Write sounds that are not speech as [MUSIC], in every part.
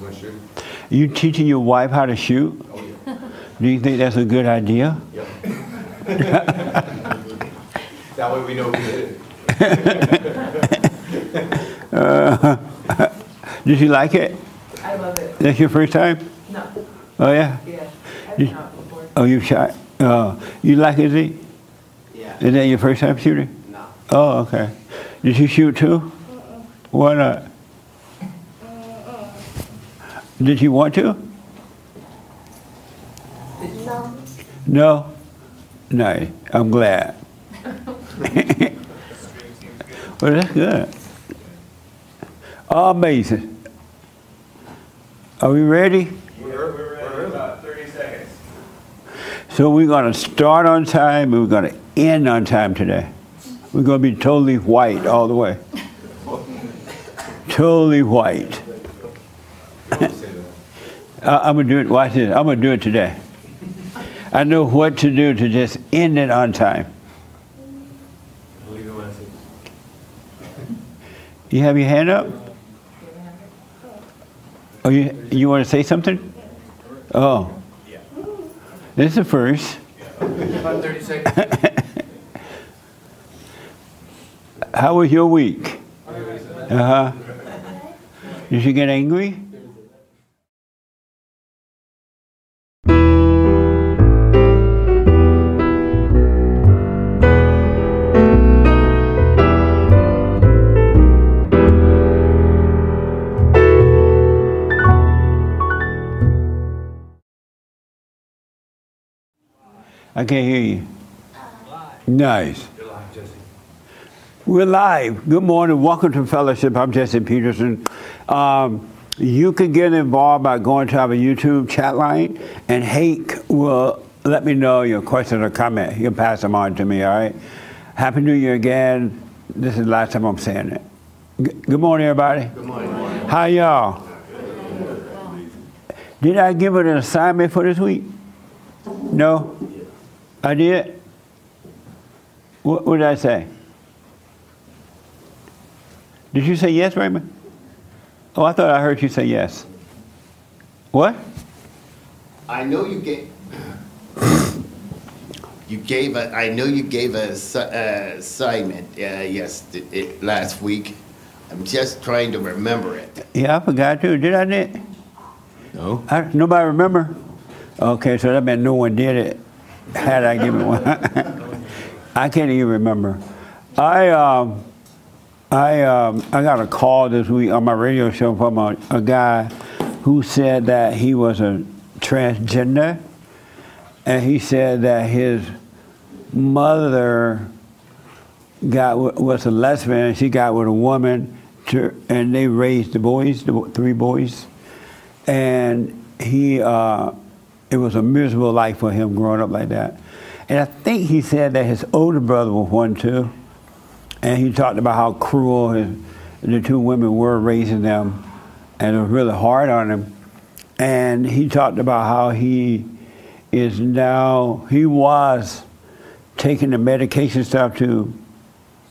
went shooting. You teaching your wife how to shoot? Oh, yeah. Do you think that's a good idea? Yep. [LAUGHS] that way we know who did it. [LAUGHS] Did you like it? I love it. That's your first time? No, Oh yeah. yeah, I've You- been out before. Oh, you shot. Uh, you like it? Z? Yeah. Is that your first time shooting? No. Oh, okay. Did you shoot too? Why not? Did you want to? No. No? No. I'm glad. [LAUGHS] well, that's good. Amazing. Are we ready? We're, we're ready. About 30 seconds. So we're going to start on time and we're going to end on time today. We're going to be totally white all the way. totally white. I- I'm to do it. Watch this. I'm to do it today. I know what to do to just end it on time. You have your hand up? Oh, you, you want to say something? Oh. This is the first. About 30 seconds. How was your week? Uh huh. Did you get angry? I can't hear you. Nice. You're live, Jesse. We're live. Good morning. Welcome to Fellowship. I'm Jesse Peterson. Um, you can get involved by going to our YouTube chat line, and Hake will let me know your question or comment. He'll pass them on to me, all right? Happy New Year again. This is the last time I'm saying it. G- good morning, everybody. Good morning. How y'all? Did I give it an assignment for this week? No? I did? What, what did I say? Did you say yes, Raymond? Oh, I thought I heard you say yes. What? I know you gave. You gave a. I know you gave a uh, assignment. Uh, yes, th- it, last week. I'm just trying to remember it. Yeah, I forgot to. Did I? Did? No. I, nobody remember? Okay, so that meant no one did it. Had I given one, [LAUGHS] I can't even remember. I um, I um, I got a call this week on my radio show from a, a guy who said that he was a transgender, and he said that his mother got was a lesbian. She got with a woman, to, and they raised the boys, the three boys and he uh, it was a miserable life for him growing up like that. And i think he said that his older brother was one too. And he talked about how cruel his, the two women were raising them and it was really hard on him. And he talked about how he is now he was taking the medication stuff to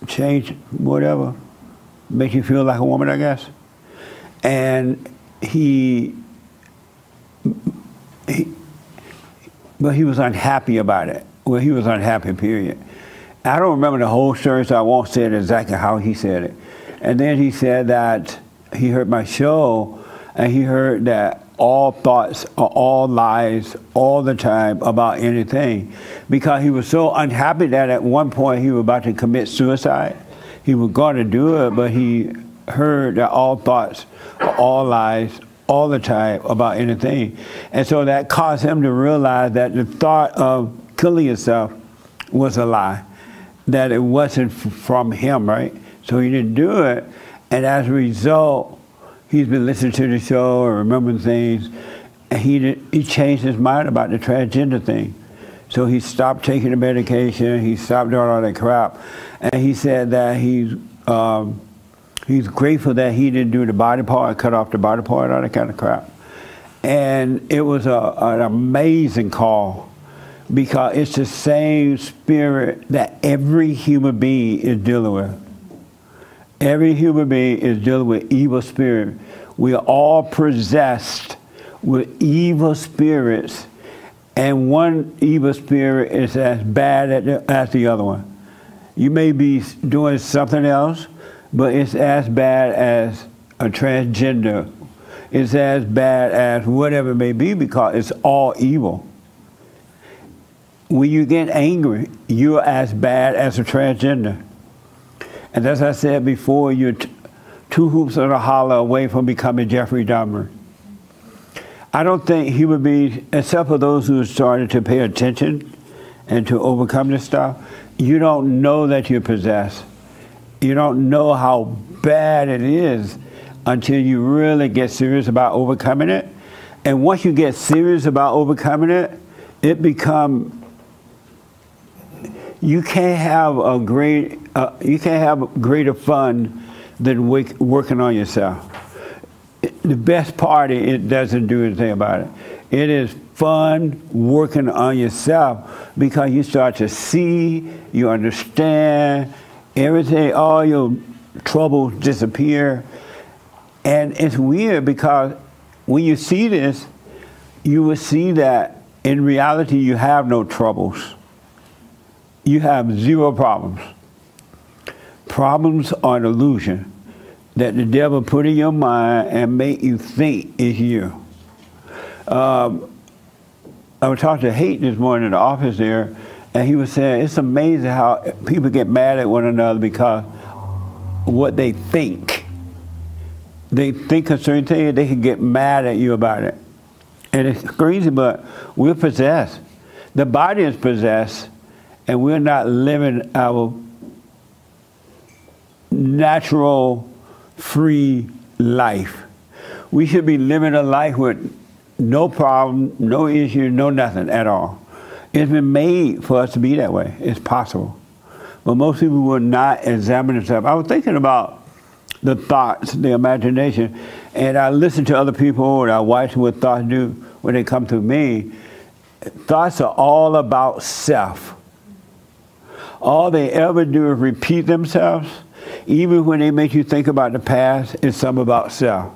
change whatever make you feel like a woman i guess. And he, he but he was unhappy about it. Well he was unhappy period. I don't remember the whole story so i won't say it exactly how he said it. And then he said that he heard my show and he heard that all thoughts are all lies all the time about anything. Because he was so unhappy that at one point he was about to commit suicide. He was going to do it but he heard that all thoughts are all lies all the time about anything. And so that caused him to realize that the thought of killing yourself was a lie that it wasn't from him right? So he didn't do it. And as a result he's been listening to the show and remembering things, and he did, he changed his mind about the transgender thing. So he stopped taking the medication. He stopped doing all that crap, and he said that he's um, he's grateful that he didn't do the body part, cut off the body part, all that kind of crap. And it was a, an amazing call because it's the same spirit that every human being is dealing with. Every human being is dealing with evil spirit. We are all possessed with evil spirits, and one evil spirit is as bad as the, as the other one. You may be doing something else, but it's as bad as a transgender. It's as bad as whatever it may be because it's all evil. When you get angry, you're as bad as a transgender. And as I said before, you're t- two hoops of a holler away from becoming Jeffrey Dahmer. I don't think human beings, except for those who started to pay attention and to overcome this stuff, you don't know that you're possessed. You don't know how bad it is until you really get serious about overcoming it. And once you get serious about overcoming it, it become you can't have a great uh, you can't have greater fun than wake, working on yourself. The best part it doesn't do anything about it. It is fun working on yourself because you start to see, you understand everything, all your troubles disappear. And it's weird because when you see this, you will see that in reality you have no troubles you have zero problems. Problems are an illusion that the devil put in your mind and make you think is you. Um, I was talking to Haight this morning in the office there, and he was saying it's amazing how people get mad at one another because what they think. They think a certain thing, they can get mad at you about it. And it's crazy, but we're possessed. The body is possessed, and we're not living our natural, free life. We should be living a life with no problem, no issue, no nothing at all. It's been made for us to be that way. It's possible. But most people will not examine themselves. I was thinking about the thoughts, the imagination, and I listen to other people and I watch what thoughts do when they come to me. Thoughts are all about self all they ever do is repeat themselves. Even when they make you think about the past, it's some about self.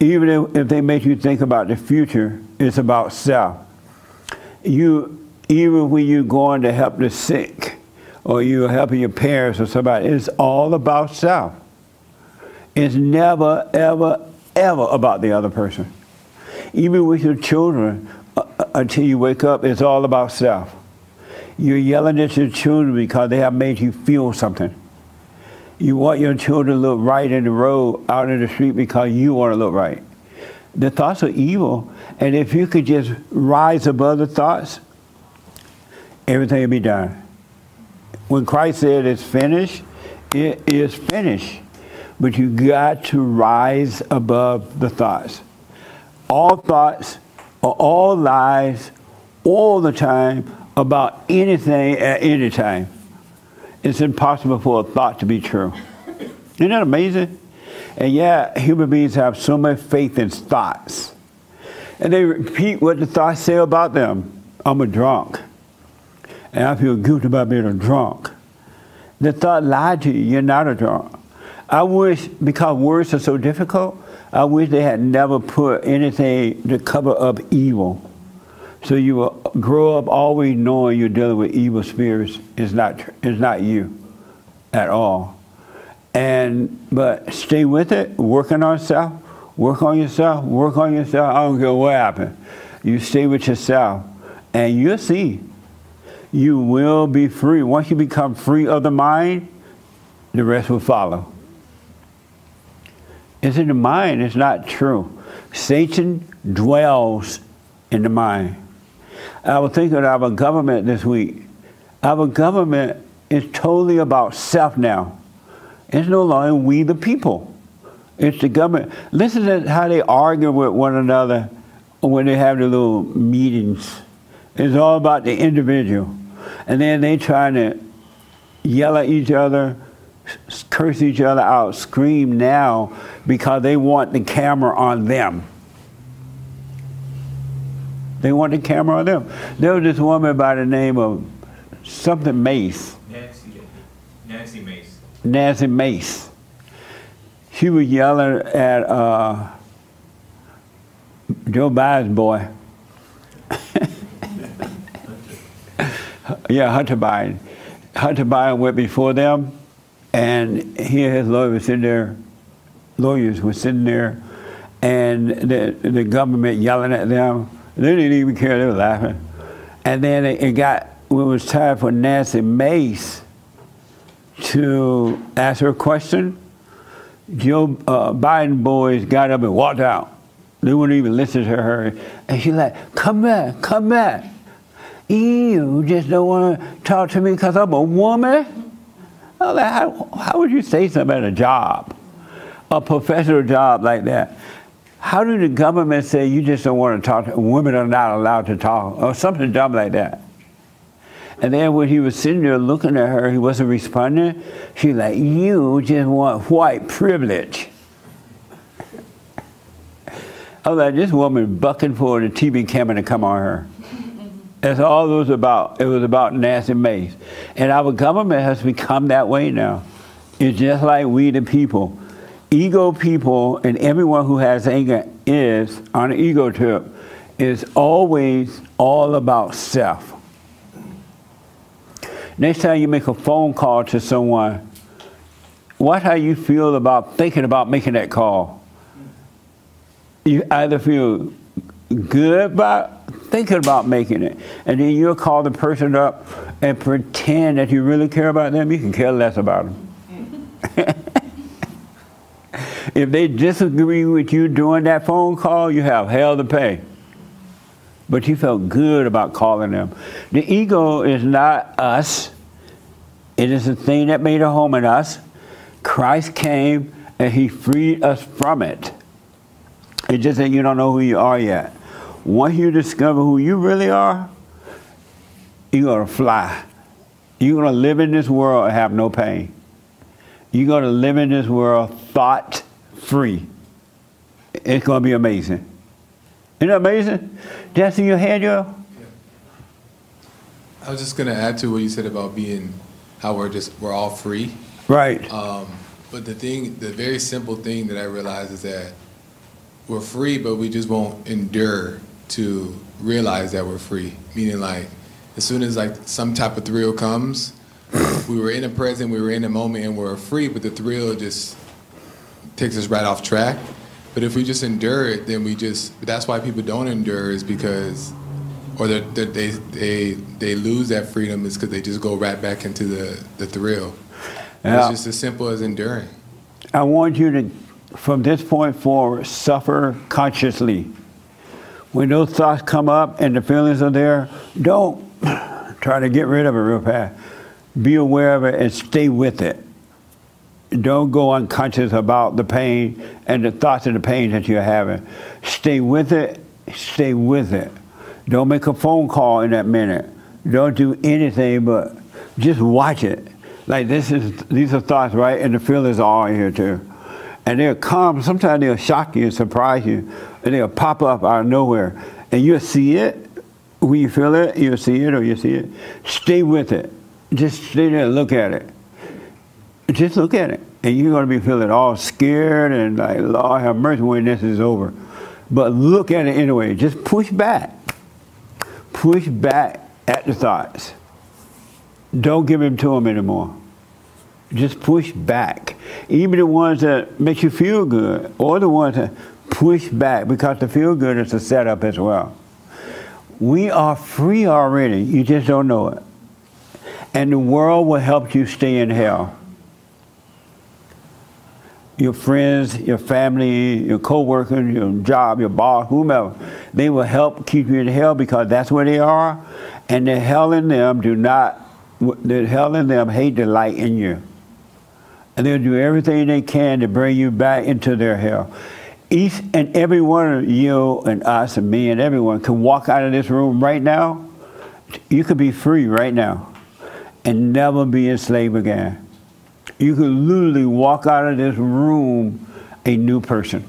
Even if, if they make you think about the future, it's about self. You, even when you're going to help the sick, or you're helping your parents or somebody, it's all about self. It's never, ever, ever about the other person. Even with your children, uh, uh until you wake up, it's all about self. You're yelling at your children because they have made you feel something. You want your children to look right in the road, out in the street because you want to look right. The thoughts are evil, and if you could just rise above the thoughts, everything will be done. When Christ said it's finished, it is finished. But you got to rise above the thoughts. All thoughts are all lies all the time about anything at any time. It's impossible for a thought to be true. Isn't that amazing? And yeah, human beings have so much faith in thoughts. And they repeat what the thoughts say about them. I'm a drunk. And I feel guilty about being a drunk. The thought lied to you. You're not a drunk. I wish, because words are so difficult, I wish they had never put anything to cover up evil. So you will grow up always knowing you're dealing with evil spirits It's not is not you at all. And but stay with it, working on yourself, work on yourself, work on yourself. I don't care what happens. You stay with yourself, and you'll see. You will be free. Once you become free of the mind, the rest will follow. It's in the mind, it's not true. Satan dwells in the mind. I was thinking of our government this week. Our government is totally about self now. It's no longer we the people. It's the government. Listen to how they argue with one another when they have their little meetings. It's all about the individual. And then they trying to yell at each other, curse each other out, scream now because they want the camera on them. They want the camera on them. There was this woman by the name of something Mace. Nancy, Nancy Mace. Nancy Mace. She was yelling at uh, Joe Biden's boy. Yeah, Hunter Biden. Hunter Biden went before them, and he and his lawyer was sitting there. Lawyers were sitting there, and the the government yelling at them. They didn't even care. They were laughing, and then it, it got when it was time for Nancy Mace to ask her a question. Joe uh, Biden boys got up and walked out. They wouldn't even listen to her. And she's like, come back, come back. You just don't want to talk to me because I'm a woman? How, how would you say something at a job, a professional job like that? How did the government say you just don't want to talk to women are not allowed to talk or something dumb like that? And then when he was sitting there looking at her, he wasn't responding. She's like, You just want white privilege. I was like, This woman bucking for the TV camera to come on her. That's all it was about. It was about Nancy Mace. And our government has become that way now. It's just like we the people. Ego people and everyone who has anger is on an ego trip is always all about self. Next time you make a phone call to someone, what how you feel about thinking about making that call? You either feel good about thinking about making it, and then you'll call the person up and pretend that you really care about them. You can care less about them. [LAUGHS] if they disagree with you during that phone call, you have hell to pay. But you felt good about calling them. The ego is not us. It is the thing that made a home in us. Christ came and he freed us from it. It's just that you don't know who you are yet. Once you discover who you really are, you're going to fly. You're going to live in this world and have no pain. You're going to live in this world thought free. It's going to be amazing. Isn't it amazing? That's in your head, yo? I was just gonna add to what you said about being how we're just we're all free. Right. Um, but the thing, the very simple thing that I realize is that we're free, but we just won't endure to realize that we're free. Meaning, like, as soon as like some type of thrill comes, we were in the present, we were in the moment, and we're free, but the thrill just takes us right off track. But if we just endure it, then we just. That's why people don't endure is because, or they they they they lose that freedom is because they just go right back into the the thrill. Yeah. It's just as simple as enduring. I want you to, from this point forward, suffer consciously. When those thoughts come up and the feelings are there, don't try to get rid of it real fast. Be aware of it and stay with it. Don't go unconscious about the pain and the thoughts and the pain that you're having. Stay with it. Stay with it. Don't make a phone call in that minute. Don't do anything but just watch it. Like this is these are thoughts, right? And the feelings are all here too. And they'll come, sometimes they'll shock you and surprise you, and they'll pop up out of nowhere. And you'll see it. When you feel it, you'll see it or you'll see it. Stay with it. Just stay there and look at it. Just look at it. And you're going to be feeling all scared and like, Lord have mercy when this is over. But look at it anyway. Just push back. Push back at the thoughts. Don't give them to them anymore. Just push back. Even the ones that make you feel good or the ones that push back because the feel good is a setup as well. We are free already. You just don't know it. And the world will help you stay in hell your friends, your family, your co-workers, your job, your boss, whomever, they will help keep you in hell because that's where they are, and the hell in them do not, the hell in them hate the light in you, and they'll do everything they can to bring you back into their hell. Each and every one of you and us and me and everyone can walk out of this room right now. You could be free right now, and never be enslaved again you could literally walk out of this room a new person.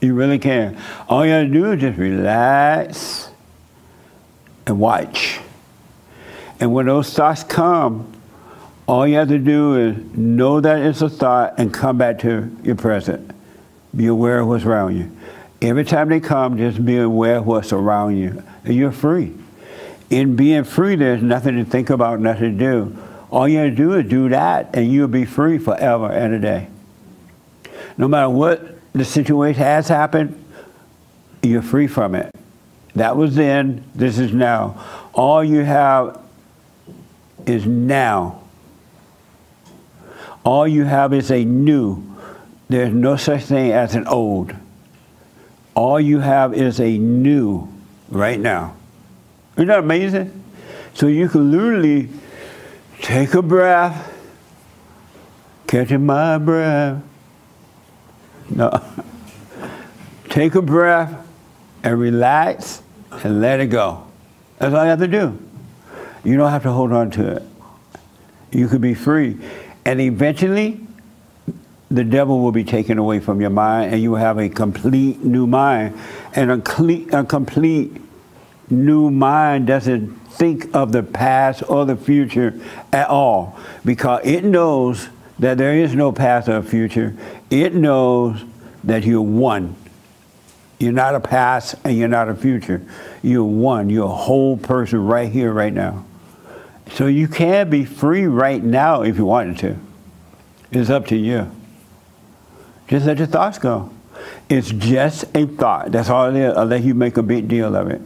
You really can. All you to do is just relax and watch. And when those thoughts come, all you have to do is know that it's a thought and come back to your present. Be aware of what's around you. Every time they come, just be aware of what's around you. And you're free. In being free, there's nothing to think about, nothing to do. All you have to do is do that, and you'll be free forever and a day. No matter what the situation has happened, you're free from it. That was then, this is now. All you have is now. All you have is a new. There's no such thing as an old. All you have is a new right now. Isn't that amazing? So you can literally take a breath, catching my breath. No. [LAUGHS] Take a breath and relax and let it go. That's all you have to do. You don't have to hold on to it. You could be free. And eventually, the devil will be taken away from your mind and you will have a complete new mind. And a, cle- a complete new mind doesn't think of the past or the future at all because it knows that there is no past or future. It knows that you're one. You're not a past and you're not a future. You're one. You're a whole person right here, right now. So you can be free right now if you wanted to. It's up to you. Just let your thoughts go. It's just a thought. That's all it is, unless you make a big deal of it.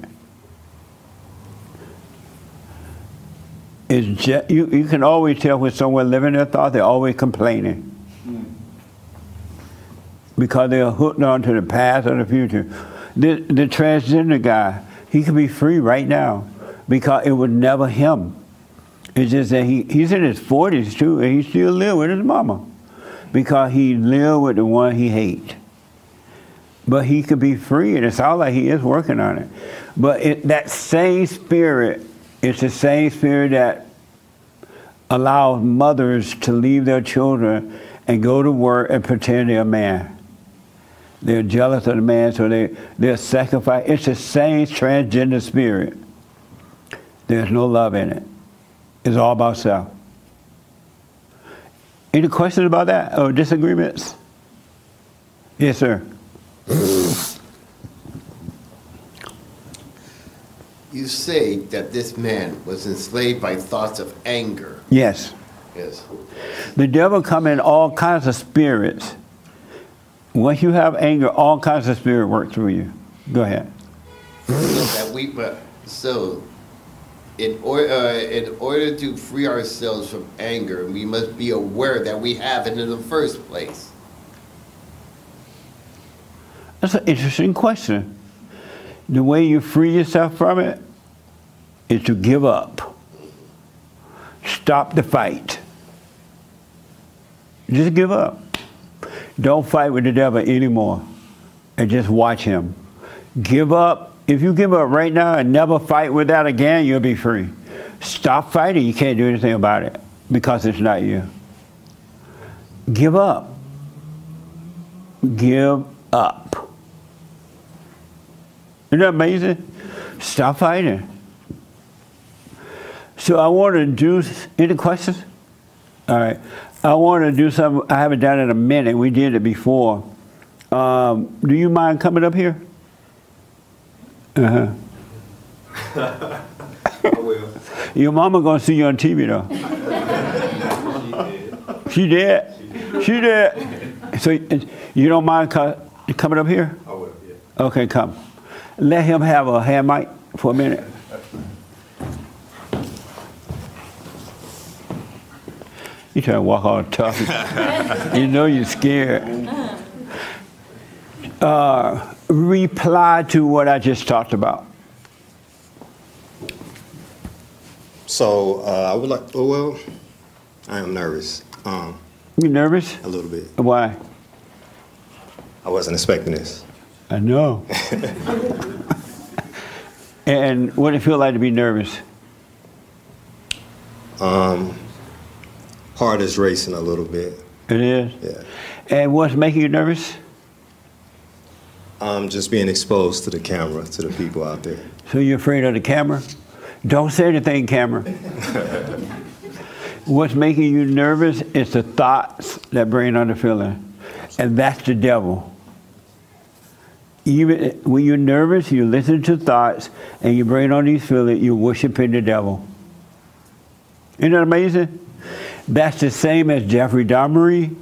It's just, you, you can always tell when someone living their thought, they're always complaining. Because they're hooked on to the past or the future. The, the transgender guy, he could be free right now because it was never him. It's just that he, he's in his 40s too, and he still live with his mama because he lived with the one he hate. But he could be free, and it sounds like he is working on it. But it, that same spirit, it's the same spirit that allows mothers to leave their children and go to work and pretend they're a man. They're jealous of the man, so they, they're sacrifice. It's the same transgender spirit. There's no love in it. It's all about self. Any questions about that or disagreements? Yes, sir. You say that this man was enslaved by thoughts of anger. Yes. Yes. The devil come in all kinds of spirits. Once you have anger, all kinds of spirit work through you. Go ahead. So that we, but so in order, uh, in order to free ourselves from anger, we must be aware that we have it in the first place. That's an interesting question. The way you free yourself from it is to give up. Stop the fight. Just give up. Don't fight with the devil anymore and just watch him. Give up. If you give up right now and never fight with that again, you'll be free. Stop fighting. You can't do anything about it because it's not you. Give up. Give up. Isn't that amazing? Stop fighting. So I want to do any questions? All right. I want to do something. I haven't done in a minute. We did it before. Um, do you mind coming up here? Uh huh. [LAUGHS] I will. Your mama gonna see you on TV though. [LAUGHS] She did. She did. So you don't mind coming up here? I will, yeah. Okay, come. Let him have a hand mic for a minute. You trying to walk all tough. [LAUGHS] you know you're scared. Uh, reply to what I just talked about. So uh, I would like. Oh well, I am nervous. Um, You nervous? a little bit. Why? I wasn't expecting this. I know. [LAUGHS] and what did it feel like to be nervous? Um, heart is racing a little bit. It is. Yeah. And what's making you nervous? Um, just being exposed to the camera, to the people out there. So you're afraid of the camera? Don't say anything, camera. [LAUGHS] What's making you nervous is the thoughts that bring on the feeling. And that's the devil. even when you're nervous, you listen to thoughts and you bring on these feelings, you're worshiping the devil. Isn't that amazing? That's the same as Jeffrey Dahmer.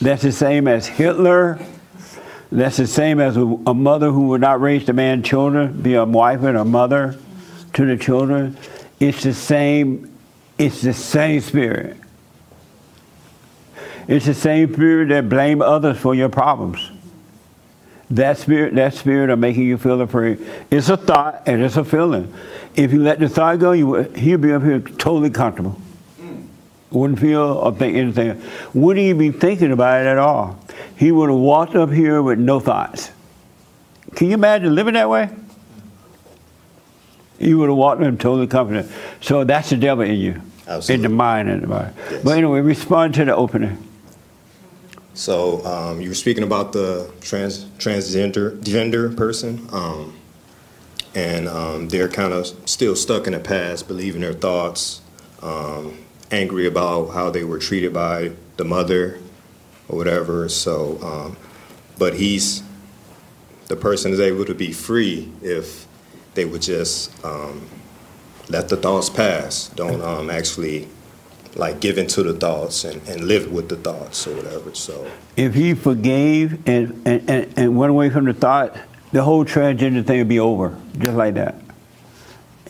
That's the same as Hitler. That's the same as a, a mother who would not raise the man children, be a wife and a mother to the children. It's the same. It's the same spirit. It's the same spirit that blame others for your problems. That spirit, that spirit of making you feel afraid. It's a thought and it's a feeling. If you let the thought go, you he'll be up here totally comfortable. Mm. Wouldn't feel or think anything. Wouldn't even be thinking about it at all. He would have walked up here with no thoughts. Can you imagine living that way? You would have walked in totally confident. So that's the devil in you, in the mind and the body. Yes. But anyway, respond to the opening. So um, you were speaking about the trans transgender gender person, um, and um, they're kind of still stuck in the past, believing their thoughts, um, angry about how they were treated by the mother or whatever. So, um, but he's the person is able to be free if they would just um, let the thoughts pass. Don't um, actually like give into the thoughts and, and live with the thoughts or whatever. So. If he forgave and, and, and, and went away from the thought, the whole transgender thing would be over, just like that.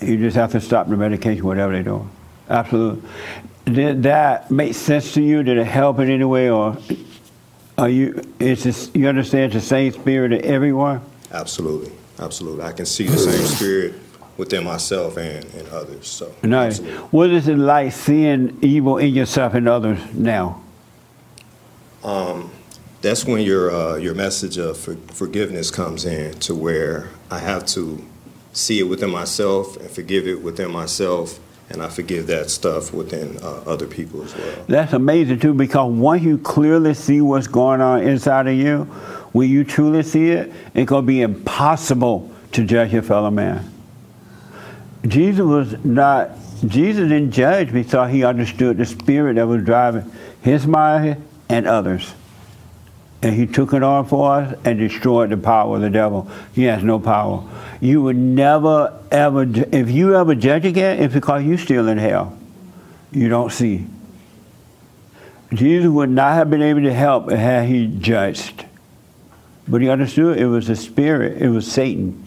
You just have to stop the medication, whatever they do. Absolutely. Did that make sense to you? Did it help in any way, or are you? It's just, you understand it's the same spirit in everyone. Absolutely, absolutely. I can see the same [CLEARS THROAT] spirit within myself and, and others. So Nice. absolutely. What is it like seeing evil in yourself and others now? Um, that's when your uh, your message of for, forgiveness comes in, to where I have to see it within myself and forgive it within myself, and I forgive that stuff within uh, other people as well. That's amazing too, because once you clearly see what's going on inside of you, when you truly see it, it's gonna be impossible to judge your fellow man. Jesus was not. Jesus didn't judge because he understood the spirit that was driving his mind and others. And he took it on for us and destroyed the power of the devil. He has no power. You would never, ever, if you ever judge again, it's because you're still in hell. You don't see. Jesus would not have been able to help had he judged. But he understood it was a spirit, it was Satan.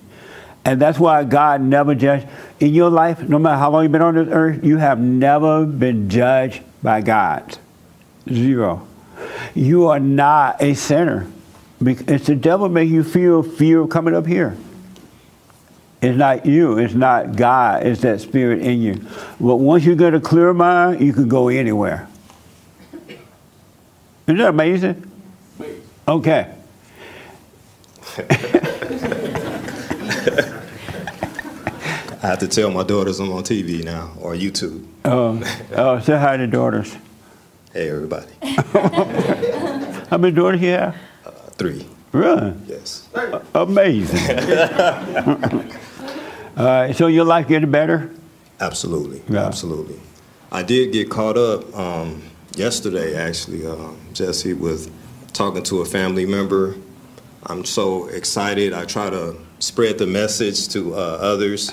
And that's why God never judged. In your life, no matter how long you've been on this earth, you have never been judged by God. Zero. You are not a sinner. It's the devil making you feel fear of coming up here. It's not you, it's not God, it's that spirit in you. But once you get a clear mind, you can go anywhere. Isn't that amazing? Okay. [LAUGHS] I have to tell my daughters I'm on TV now or YouTube. Oh, oh, say hi to daughters. Hey, everybody. [LAUGHS] How many daughters you have? Uh, three. Really? Yes. Amazing. All right, [LAUGHS] so your life getting better? Absolutely, Yeah. absolutely. I did get caught up um, yesterday, actually, um, Jesse, with talking to a family member. I'm so excited. I try to spread the message to uh, others,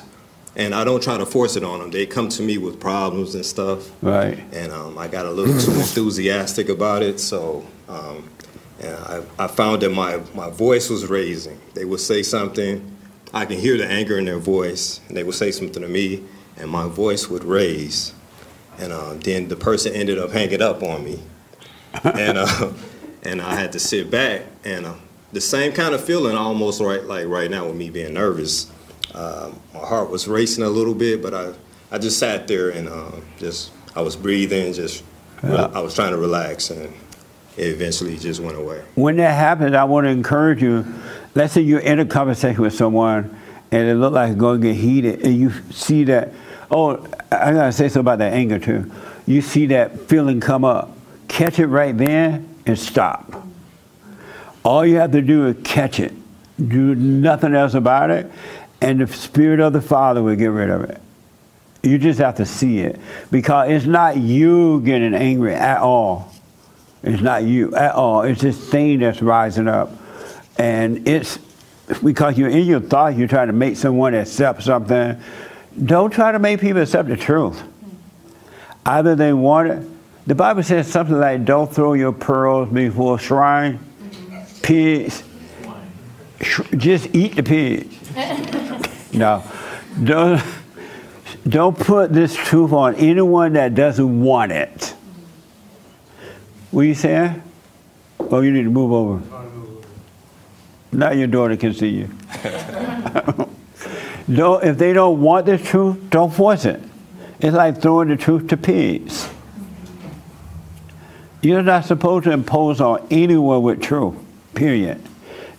and I don't try to force it on them. They come to me with problems and stuff, Right. and um, I got a little too [CLEARS THROAT] enthusiastic about it. So, um, and I, I found that my, my voice was raising. They would say something, I can hear the anger in their voice, and they would say something to me, and my voice would raise. And uh, then the person ended up hanging up on me, [LAUGHS] and uh, and I had to sit back, and uh, the same kind of feeling almost right like right now with me being nervous. Uh, my heart was racing a little bit, but I, I just sat there and uh, just I was breathing, just I was trying to relax, and it eventually just went away. When that happens, I want to encourage you. Let's say you're in a conversation with someone and it look like it's going to get heated, and you see that. Oh, I gotta say something about that anger too. You see that feeling come up, catch it right then and stop. All you have to do is catch it. Do nothing else about it, and the spirit of the Father will get rid of it. You just have to see it because it's not you getting angry at all. It's not you at all. It's this thing that's rising up, and it's because you're in your thoughts, you're trying to make someone accept something. Don't try to make people accept the truth. Either they want it. The Bible says something like, "Don't throw your pearls before swine, pigs. Just eat the pig." [LAUGHS] no, don't. Don't put this truth on anyone that doesn't want it. What you saying? Oh, you need to move over. Now your daughter can see you. [LAUGHS] don't, if they don't want the truth, don't force it. It's like throwing the truth to pigs. You're not supposed to impose on anyone with truth, period.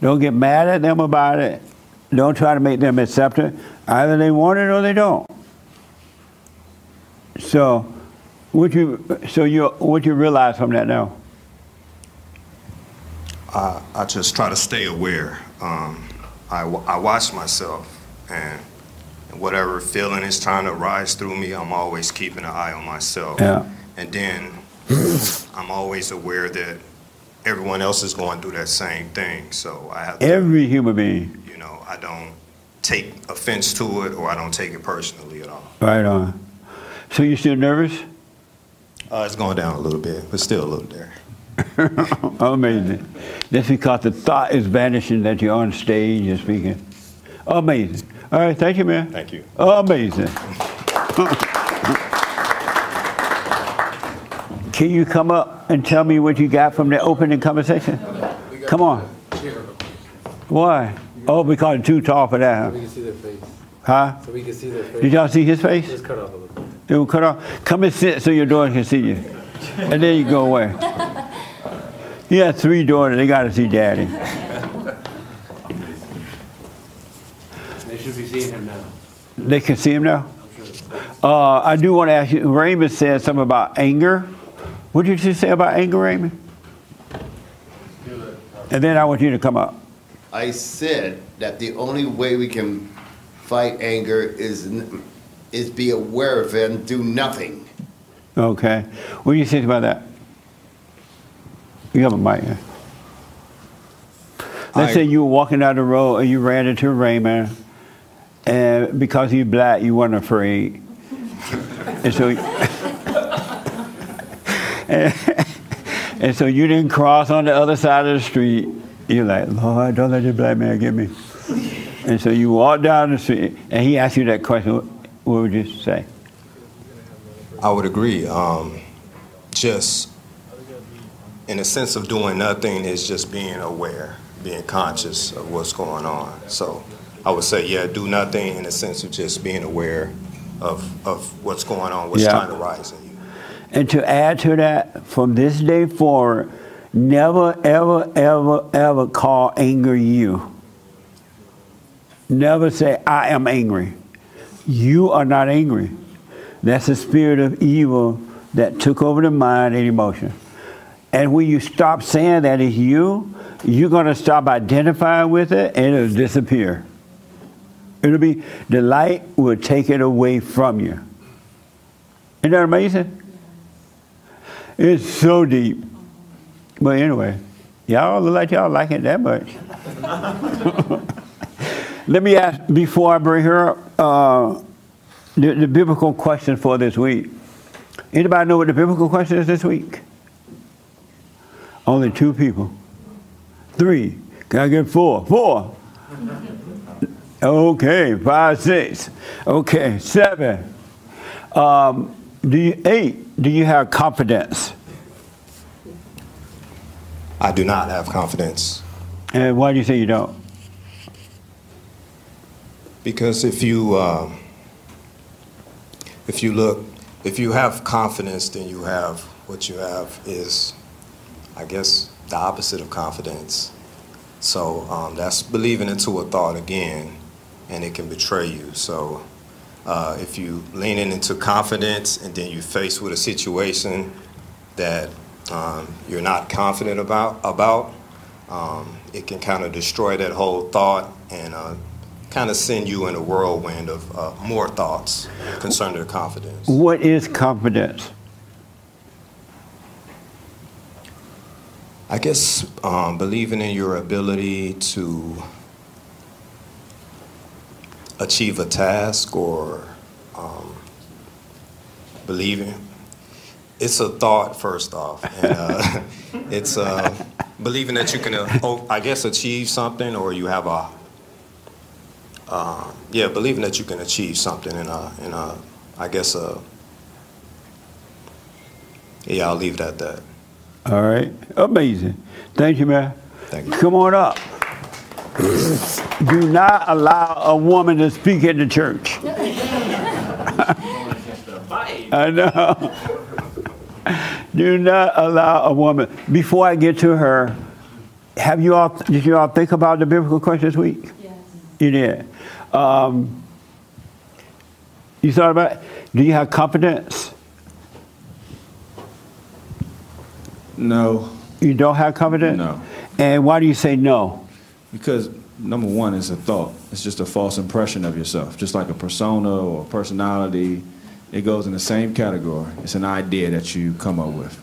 Don't get mad at them about it. Don't try to make them accept it. Either they want it or they don't. So, what you so you what you realize from that now? I, I just try to stay aware. Um, I, I watch myself, and whatever feeling is trying to rise through me, I'm always keeping an eye on myself. Yeah. And then I'm always aware that everyone else is going through that same thing. So I have to, Every human being. You know, I don't take offense to it or I don't take it personally at all. Right on. So you still nervous? Uh, it's going down a little bit, but still a little there. [LAUGHS] Amazing. That's because the thought is vanishing that you're on stage and speaking. Amazing. All right, thank you, man. Thank you. Amazing. [LAUGHS] Can you come up and tell me what you got from the opening conversation? Come on. Why? Oh, because it's too tall for that, We huh? can see their face. Huh? So we can see their face. Did y'all see his face? Just cut off a little bit. It will cut off. Come and sit so your daughter can see you. And then you go away. [LAUGHS] He has three daughters. They got to see daddy. They should be seeing him now. They can see him now? Uh, I do want to ask you, Raymond said something about anger. What did you say about anger, Raymond? And then I want you to come up. I said that the only way we can fight anger is is be aware of it and do nothing. Okay. What do you think about that? You have a mic. yeah. Let's I- say you were walking down the road and you ran into Raymond, and because he's black, you weren't afraid. [LAUGHS] and so, [LAUGHS] and so you didn't cross on the other side of the street. You're like, Lord, don't let this black man get me. And so you walk down the street, and he asked you that question. What would you say? I would agree. Um, just in a sense of doing nothing is just being aware, being conscious of what's going on. So I would say, yeah, do nothing in a sense of just being aware of, of what's going on, what's Yeah. trying to rise in you. And to add to that, from this day forward, never, ever, ever, ever call anger you. Never say, I am angry. You are not angry. That's the spirit of evil that took over the mind and emotion. And when you stop saying that it's you, you're going to stop identifying with it and it'll disappear. It'll be, the light will take it away from you. Isn't that amazing? It's so deep. But anyway, y'all look like y'all like it that much. [LAUGHS] Let me ask, before I bring her up, uh, the, the biblical question for this week. Anybody know what the biblical question is this week? Only two people. Three. Can I get four? Four. Okay, five, six. Okay, seven. Um, do you eight? Do you have confidence? I do not have confidence And why do you say you don't? because if you um, if you look if you have confidence, then you have what you have is, I guess, the opposite of confidence. So um, that's believing into a thought again, and it can betray you. So uh, if you lean into confidence and then you face with a situation that um, you're not confident about, about um, it can kind of destroy that whole thought and uh, kind of send you in a whirlwind of uh, more thoughts concerning the confidence. What is confidence? I guess um, believing in your ability to achieve a task or um, believing. It's a thought, first off. And, uh, [LAUGHS] it's uh, believing that you can, uh, oh, I guess, achieve something or you have a, uh, yeah, believing that you can achieve something in a, in a I guess, yeah, I'll leave it at that. All right. Amazing. Thank you, man. Thank you. Come on up. Do not allow a woman to speak in the church. [LAUGHS] I know. Do not allow a woman. Before I get to her, have you all did you all think about the biblical question this week? Yes. You did. Um, you thought about it? Do you have confidence? No, You don't have confidence? No. And why do you say no? because number one is a thought. It's just a false impression of yourself, just like a persona or a personality. It goes in the same category. It's an idea that you come up with.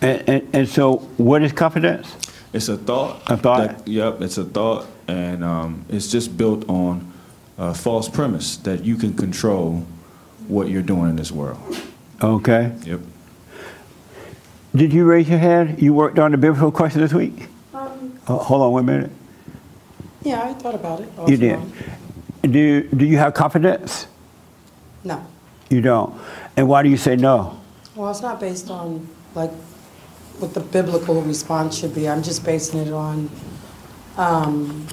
And, and, and so, what is confidence? It's a thought. A thought? that- yep, it's a thought, and um, it's just built on a false premise that you can control what you're doing in this world. Okay. Yep. Did you raise your hand? You worked on the biblical question this week? Um, Oh, hold on one minute. yeah, I thought about it. You did. on. Do, do you have confidence? No. You don't. And why do you say no? Well, it's not based on like what the biblical response should be. I'm just basing it on um,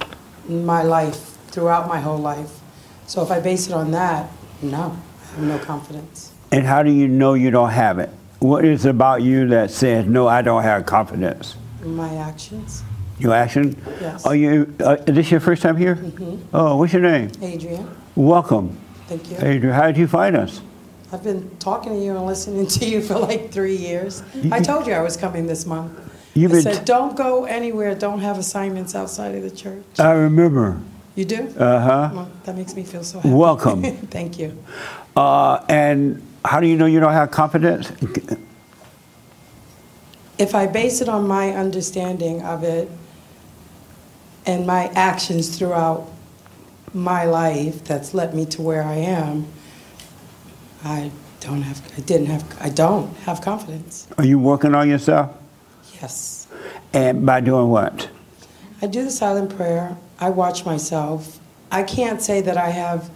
my life throughout my whole life. So if I base it on that, no, I have no confidence. And how do you know you don't have it? What is it about you that says, no, I don't have confidence? My actions, Your action? Yes. Are you, uh, is this your first time here? Mm -hmm. Oh, what's your name? Adrian. Welcome. Thank you. Adrian, how did you find us? I've been talking to you and listening to you for like three years. You- I told you I was coming this month. You've I said, don't go anywhere, don't have assignments outside of the church. I remember. You do? Uh-huh. Well, that makes me feel so happy. Welcome. [LAUGHS] Thank you. Uh, and how do you know you don't have confidence? If I base it on my understanding of it and my actions throughout my life that's led me to where I am, I don't have, I didn't have, I don't have confidence. Are you working on yourself? Yes. And by doing what? I do the silent prayer. I watch myself. I can't say that I have.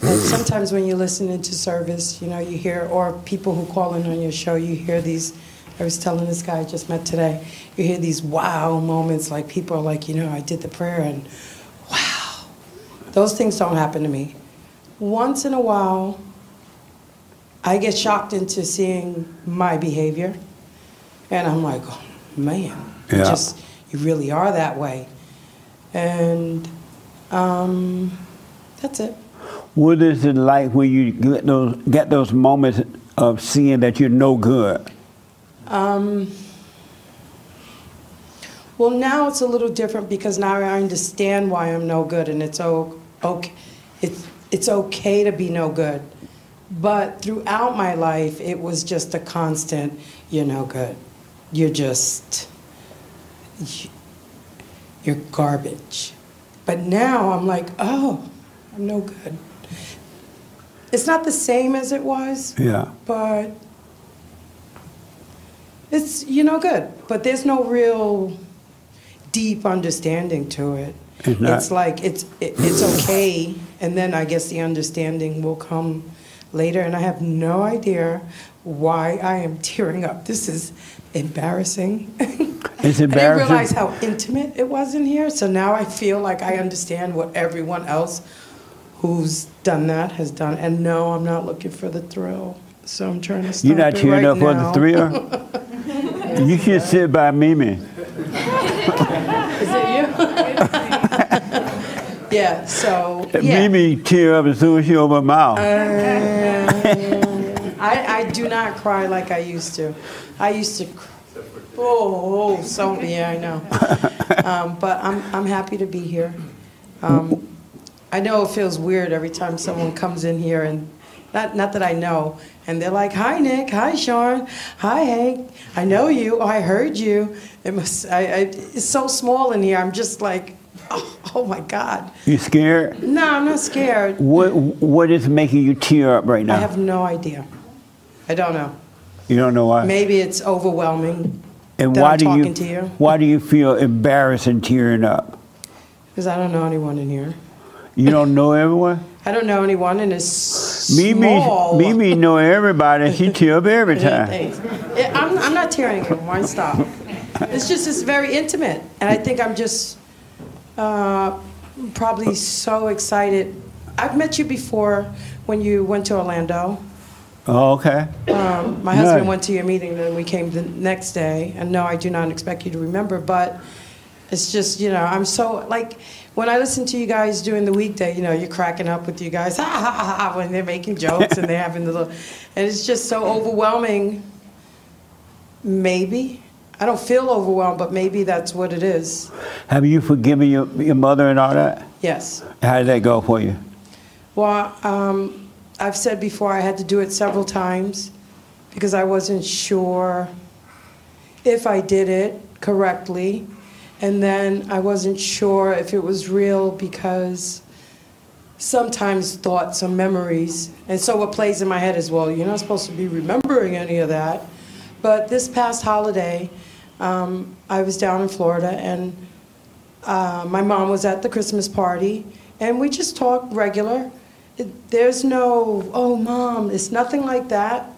Sometimes when you listen into service, you know, you hear, or people who call in on your show, you hear these. I was telling this guy I just met today, you hear these wow moments, like people are like, you know, I did the prayer and wow. Those things don't happen to me. Once in a while, I get shocked into seeing my behavior, and I'm like, oh, man, you Yeah. just you really are that way, and um, that's it. What is it like when you get those get those moments of seeing that you're no good? Um, well, now it's a little different because now I understand why I'm no good, and it's okay. It's it's okay to be no good, but throughout my life, it was just a constant. You're no good. You're just. You're garbage. But now I'm like, oh, I'm no good. It's not the same as it was, Yeah. but it's you know good but there's no real deep understanding to it It's it's like it's it, it's okay and then i guess the understanding will come later and i have no idea why i am tearing up this is embarrassing It's embarrassing. [LAUGHS] i didn't realize how intimate it was in here so now i feel like i understand what everyone else who's done that has done and no i'm not looking for the thrill so i'm trying to stop You're not it tearing right up for the now. thrill? [LAUGHS] you should sit by Mimi. Is it you? Yeah, so yeah. Mimi tear up as soon as she open her mouth. I, I do not cry like I used to. I used to cr- oh, oh so yeah, I know. [LAUGHS] Um, but I'm I'm happy to be here. Um, I know it feels weird every time someone comes in here and not not that I know and they're like, "Hi Nick, hi Sean, hi Hank, I know you, oh, I heard you." It must I, I it's so small in here. I'm just like, oh, [LAUGHS] oh my God. You scared? No, I'm not scared. What What is making you tear up right now? I have no idea. I don't know. you don't know why. Maybe it's overwhelming and why I'm do you, you. Why do you feel embarrassed and tearing up? because I don't know anyone in here. You don't know everyone. [LAUGHS] I don't know anyone, and it's Mimi, small. Mimi [LAUGHS] know everybody. She tear up every time. I'm, I'm not tearing anymore. Stop. It's just it's very intimate, and I think I'm just uh, probably so excited. I've met you before when you went to Orlando. Oh, okay. Um, my husband went to your meeting, then we came the next day. And no, I do not expect you to remember, but it's just, you know, I'm so, like, when I listen to you guys during the weekday, you know, you're cracking up with you guys, [LAUGHS] ha ha ha, ha when they're making jokes and they're having the little, and it's just so overwhelming. Maybe. I don't feel overwhelmed, but maybe that's what it is. Have you forgiven your, your mother and all that? Yes. How did that go for you? Well, um, I've said before I had to do it several times because I wasn't sure if I did it correctly. And then I wasn't sure if it was real because sometimes thoughts are memories. And so what plays in my head is, well, you're not supposed to be remembering any of that. But this past holiday, um, I was down in Florida and uh, my mom was at the Christmas party, and we just talked regular. It, there's no, oh, mom, it's nothing like that.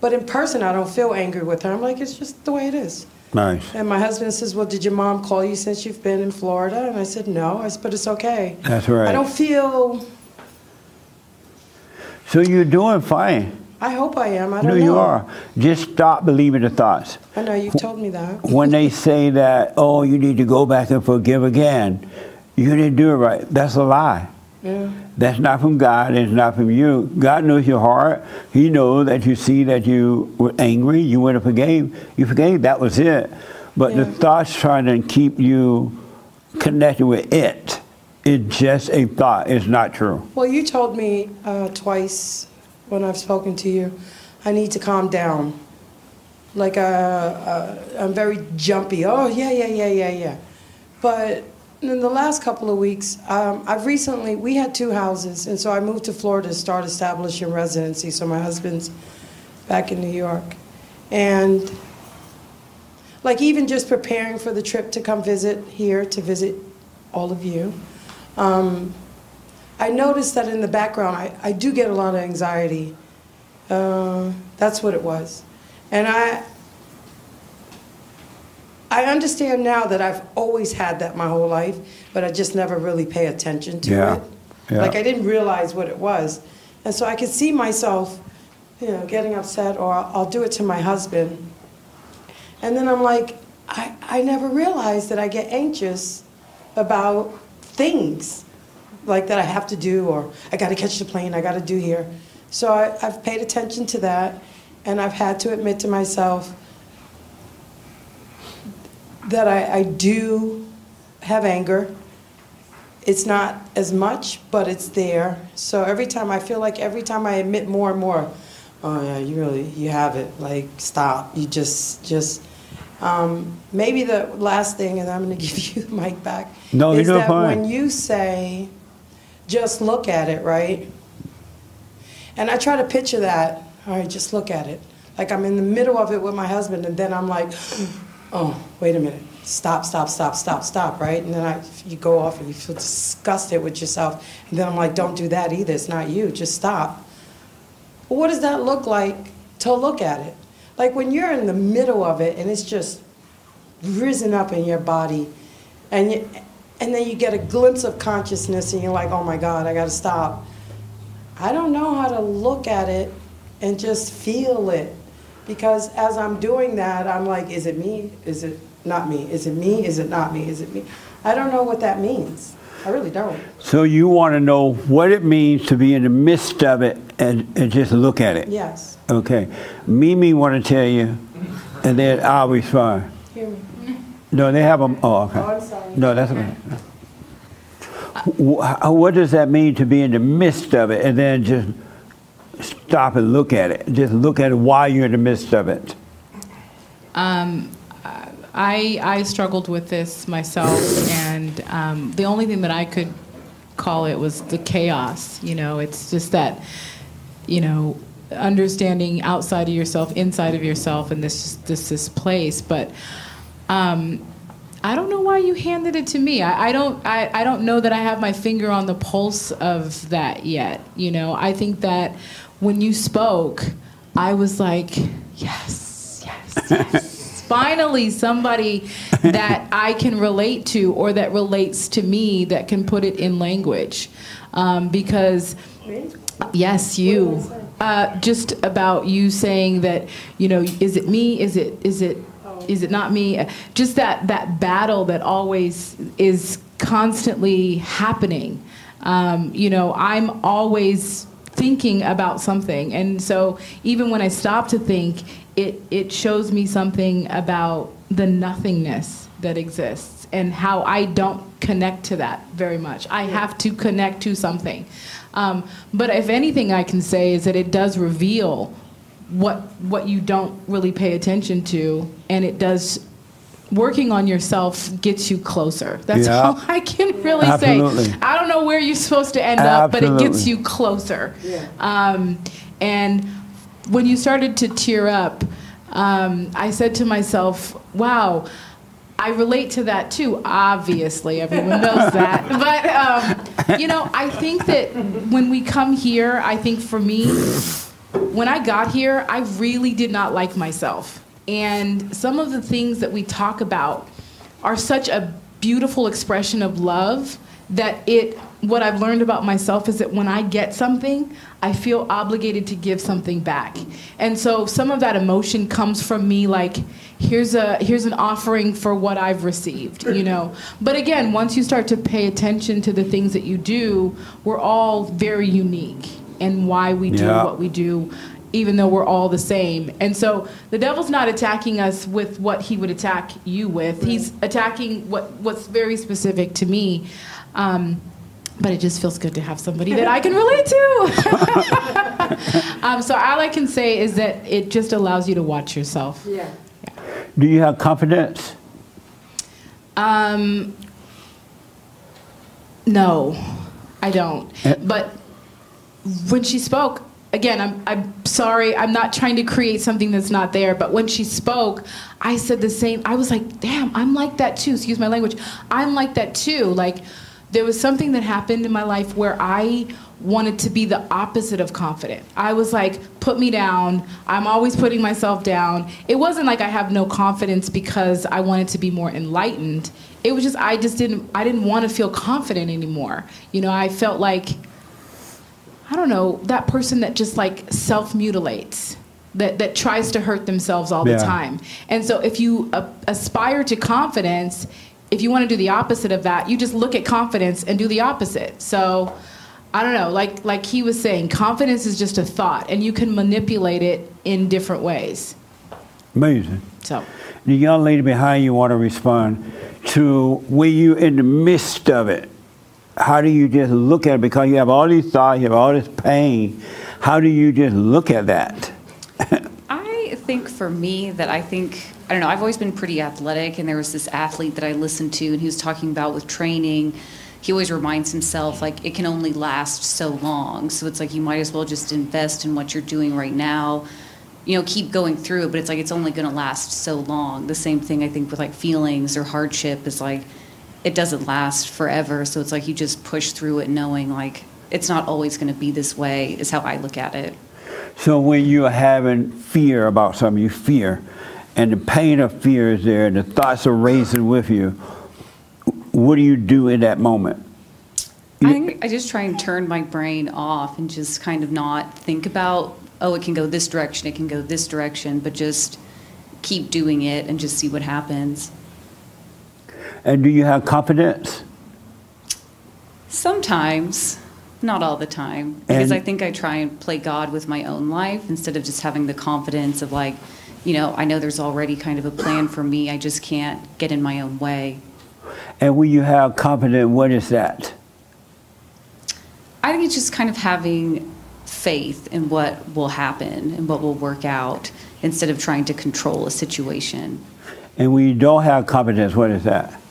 But in person, I don't feel angry with her. I'm like, it's just the way it is. Nice. And my husband says, well, did your mom call you since you've been in Florida? And I said, no. I said, but it's okay. That's right. I don't feel, So you're doing fine. I hope I am. I don't know. No, know. you are. Just stop believing the thoughts. I know, you've told me that. When they say that, oh, you need to go back and forgive again, you didn't do it right. That's a lie. Yeah. That's not from God. It's not from you. God knows your heart. He knows that you see that you were angry. You went and forgave. You forgave. That was it. But the thoughts trying to keep you connected with it. It's just a thought. It's not true. Well, you told me uh, twice when I've spoken to you, I need to calm down. Like, uh, uh, I'm very jumpy. Oh, yeah, yeah, yeah, yeah, yeah. But in the last couple of weeks, um, I've recently, we had two houses, and so I moved to Florida to start establishing residency. So my husband's back in New York. And like even just preparing for the trip to come visit here, to visit all of you, um, I noticed that in the background, I, I do get a lot of anxiety. Uh, that's what it was. And I, I understand now that I've always had that my whole life, but I just never really pay attention to Yeah, it. yeah. Like I didn't realize what it was. And so I could see myself, you know, getting upset, or I'll, I'll do it to my husband. And then I'm like, I, I never realized that I get anxious about things like that I have to do, or I got to catch the plane, I got to do here. So I, I've paid attention to that, and I've had to admit to myself that I, I do have anger. It's not as much, but it's there. So every time I feel like every time I admit more and more, oh yeah, you really you have it. Like stop. You just just. Um, maybe the last thing, and I'm going [LAUGHS] to give you the mic back. No, you're is that fine. when you say, just look at it, right? And I try to picture that. All right, just look at it. Like I'm in the middle of it with my husband, and then I'm like, [GASPS] oh, wait a minute. Stop, stop, stop, stop, stop, right? And then I, you go off and you feel disgusted with yourself. And then I'm like, don't do that either. It's not you. Just stop. But what does that look like to look at it? Like when you're in the middle of it and it's just risen up in your body, and you, and then you get a glimpse of consciousness, and you're like, oh my God, I got to stop. I don't know how to look at it and just feel it. Because as I'm doing that, I'm like, is it me? Is it not me? Is it me? Is it not me? Is it me? I don't know what that means. I really don't. So you want to know what it means to be in the midst of it and, and just look at it. Yes. Okay. Mimi want to tell you, and then I'll respond. Hear me. No, they have them. Oh, okay. Oh. No, that's okay. Wh- What does that mean to be in the midst of it and then just stop and look at it? Just look at while you're in the midst of it. Um, I- I I struggled with this myself, and um, the only thing that I could call it was the chaos. You know, it's just that, you know, understanding outside of yourself, inside of yourself, and this this this place. But um, I don't know why you handed it to me. I, I don't. I, I don't know that I have my finger on the pulse of that yet. You know, I think that when you spoke, I was like, yes, yes, yes. [LAUGHS] Finally, somebody that I can relate to or that relates to me that can put it in language, um, because. Yes, you. Uh, just about you saying that, you know, is it me? Is it is it is it not me? Just that that battle that always is constantly happening. Um, you know, I'm always thinking about something, and so even when I stop to think, it it shows me something about the nothingness that exists and how I don't connect to that very much. I have to connect to something. Um, but if anything, I can say is that it does reveal what what you don't really pay attention to, and it does. Working on yourself gets you closer. That's Yeah. all I can really Absolutely. say. I don't know where you're supposed to end up, but it gets you closer. Um, and when you started to tear up, um, I said to myself, "Wow." I relate to that too. Obviously, everyone knows [LAUGHS] that. But um, you know, I think that when we come here, I think for me, when I got here, I really did not like myself. And some of the things that we talk about are such a beautiful expression of love that it what I've learned about myself is that when I get something, I feel obligated to give something back. And so some of that emotion comes from me like here's a here's an offering for what I've received, you [LAUGHS] know. But again, once you start to pay attention to the things that you do, we're all very unique in why we do Yeah. what we do even though we're all the same. And so the devil's not attacking us with what he would attack you with. He's attacking what what's very specific to me. Um, but it just feels good to have somebody that I can relate to. [LAUGHS] um, so all I can say is that it just allows you to watch yourself. Yeah. Do you have confidence? Um, no, I don't. Eh. But when she spoke, again, I'm, I'm sorry, I'm not trying to create something that's not there, but when she spoke, I said the same. I was like, damn, I'm like that too. Excuse my language. I'm like that too. Like, there was something that happened in my life where I wanted to be the opposite of confident. I was like, put me down. I'm always putting myself down. It wasn't like I have no confidence because I wanted to be more enlightened. It was just I just didn't I didn't want to feel confident anymore. You know, I felt like I don't know, that person that just like self mutilates, that, that tries to hurt themselves all Yeah. the time. And so if you uh, aspire to confidence, if you want to do the opposite of that, you just look at confidence and do the opposite. So I don't know, like like he was saying, confidence is just a thought and you can manipulate it in different ways. Amazing. So The young lady behind you want to respond to when you in the midst of it. How do you just look at it? Because you have all these thoughts, you have all this pain. How do you just look at that? [LAUGHS] I think for me that I think I don't know. I've always been pretty athletic, and there was this athlete that I listened to, and he was talking about with training. He always reminds himself like it can only last so long, so it's like you might as well just invest in what you're doing right now. You know, keep going through it, but it's like it's only going to last so long. The same thing I think with like feelings or hardship is like it doesn't last forever. So it's like you just push through it, knowing like it's not always going to be this way. Is how I look at it. So when you're having fear about something, you fear, and the pain of fear is there, and the thoughts are racing with you. What do you do in that moment? I think I just try and turn my brain off and just kind of not think about, oh, it can go this direction, it can go this direction, but just keep doing it and just see what happens. And do you have confidence? Sometimes, not all the time, because And- I think I try and play God with my own life instead of just having the confidence of like, you know, I know there's already kind of a plan for me, I just can't get in my own way. And when you have confidence, what is that? I think it's just kind of having faith in what will happen and what will work out instead of trying to control a situation. And when you don't have confidence, what is that?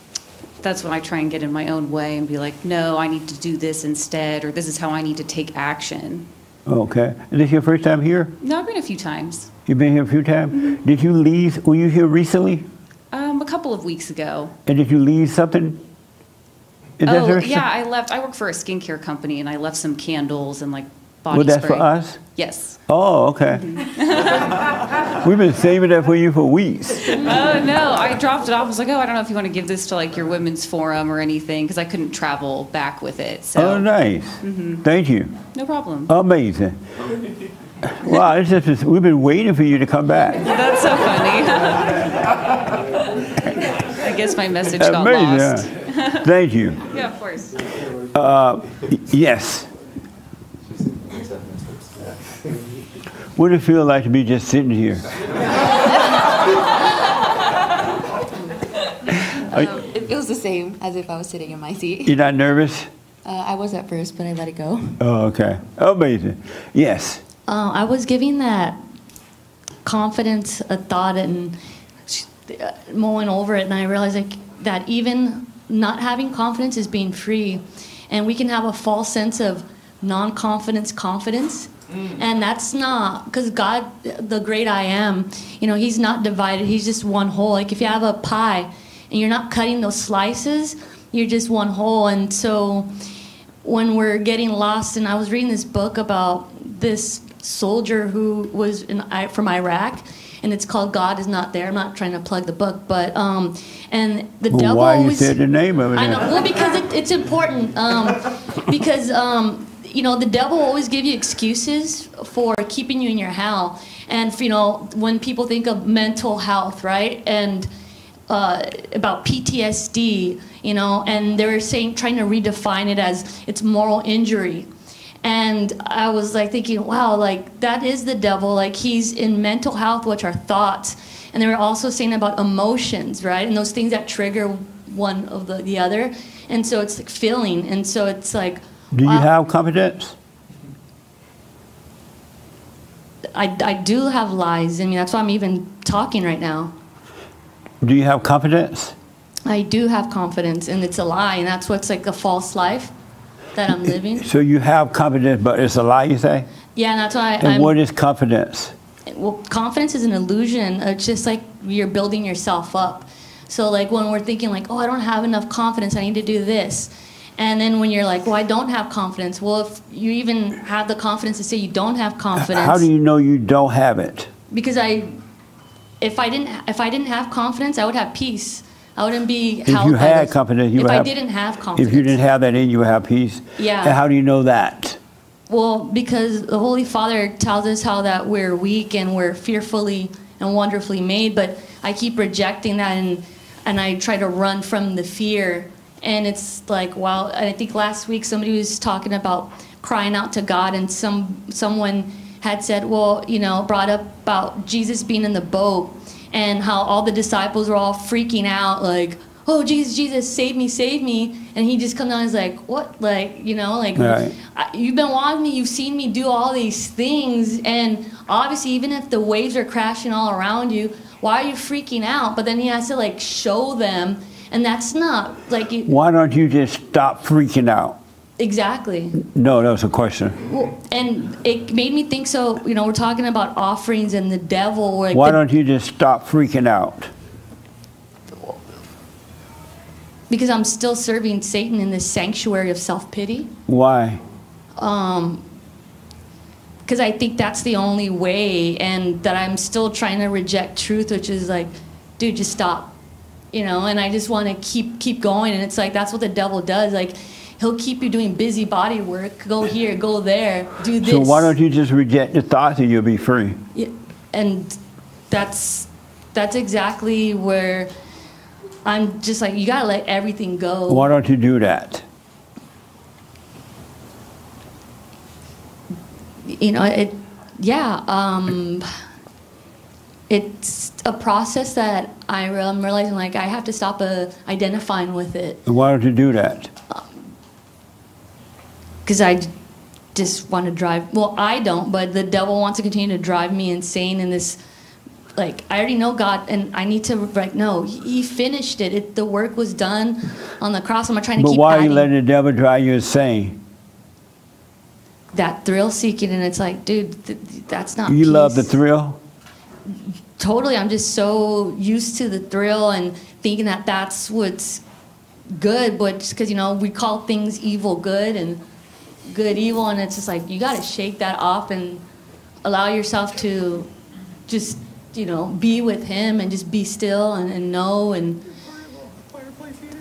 That's when I try and get in my own way and be like, no, I need to do this instead, or this is how I need to take action. Okay. Is this your first time here? No, I've been a few times. You've been here a few times? Did you leave? Were you here recently? Um, a couple of weeks ago. And did you leave something? Is oh, yeah, I left. I work for a skincare company, and I left some candles and like body Well, that's spray. for us? Yes. Oh, okay. [LAUGHS] We've been saving that for you for weeks. oh no, I dropped it off. I was like, oh, I don't know if you want to give this to like your women's forum or anything, because I couldn't travel back with it. So Oh, nice. Thank you. no problem. Amazing. Wow, it's just, we've been waiting for you to come back. That's so funny. [LAUGHS] I guess my message got lost. Amazing. Thank you. [LAUGHS] Yeah, of course. Uh, yes. What does it feel like to be just sitting here? [LAUGHS] Um, it feels the same as if I was sitting in my seat. You're not nervous? Uh, I was at first, but I let it go. Oh, okay. Amazing. Yes. Uh, I was giving that confidence a thought and uh, mulling over it, and I realized like that even not having confidence is being free, and we can have a false sense of non-confidence confidence. And that's not because God, the great I am, you know, He's not divided. He's just one whole. Like if you have a pie and you're not cutting those slices, you're just one whole. And so when we're getting lost, and I was reading this book about this soldier who was in, from Iraq, and it's called God is Not There. I'm not trying to plug the book, but um, and the Well, devil why you said the name of it? I know. Well, because it, it's important. Um, because um, you know the devil will always give you excuses for keeping you in your hell, and you know when people think of mental health, right, and uh, about PTSD, you know, and they were saying trying to redefine it as it's moral injury. And I was like thinking, wow, like that is the devil. Like he's in mental health, which are thoughts. And they were also saying about emotions, right? And those things that trigger one of the, the other. And so it's like feeling. And so it's like, Do you have confidence? I, I do have lies. I mean, that's why I'm even talking right now. Do you have confidence? I do have confidence, and it's a lie. And that's what's like a false life that I'm living. So you have confidence, but it's a lie, you say? Yeah, and that's why And I'm. what is confidence? well, confidence is an illusion. It's just like you're building yourself up. So like when we're thinking like, oh, I don't have enough confidence, I need to do this. And then when you're like, well, I don't have confidence. Well, if you even have the confidence to say you don't have confidence, How do you know you don't have it? because I, if I didn't, if I didn't have confidence, I would have peace. I wouldn't be If you had those- confidence, you if would I didn't have confidence. If you didn't have that in you, would have peace. Yeah. And how do you know that? Well, because the Holy Father tells us how that we're weak and we're fearfully and wonderfully made, but I keep rejecting that and and I try to run from the fear. And it's like, well, and I think last week somebody was talking about crying out to God, and some someone had said, well, you know, brought up about Jesus being in the boat and how all the disciples were all freaking out, like, oh, Jesus, Jesus, save me, save me. And he just comes down and is like, what? Like, you know, like, Right. You've been watching me, you've seen me do all these things, and obviously, even if the waves are crashing all around you, why are you freaking out? But then he has to like show them, and that's not like it, Why don't you just stop freaking out? exactly. No, that was a question. Well, and it made me think. So you know, we're talking about offerings and the devil. Like Why the- don't you just stop freaking out? because I'm still serving Satan in this sanctuary of self pity. Why? um, because I think that's the only way, and that I'm still trying to reject truth, which is like, dude, just stop, you know. And I just want to keep keep going, and it's like that's what the devil does. Like, he'll keep you doing busy body work. Go here, go there, do this. So why don't you just reject the thoughts and you'll be free? Yeah, and that's that's exactly where I'm just like, you gotta let everything go. Why don't you do that? you know it yeah um it's a process that I, re- i'm realizing like i have to stop uh, identifying with it And why don't you do that? because i j- just want to drive well i don't but the devil wants to continue to drive me insane in this like I already know God, and I need to like no, He he finished it. it the work was done on the cross. I'm not trying to But keep why are you adding letting the devil drive you insane? that thrill seeking, and it's like, dude, th- that's not. You love the thrill? Totally i'm just so used to the thrill and thinking that that's what's good but just because you know we call things evil good and good evil and it's just like you got to shake that off and allow yourself to just you know be with him and just be still and, and know and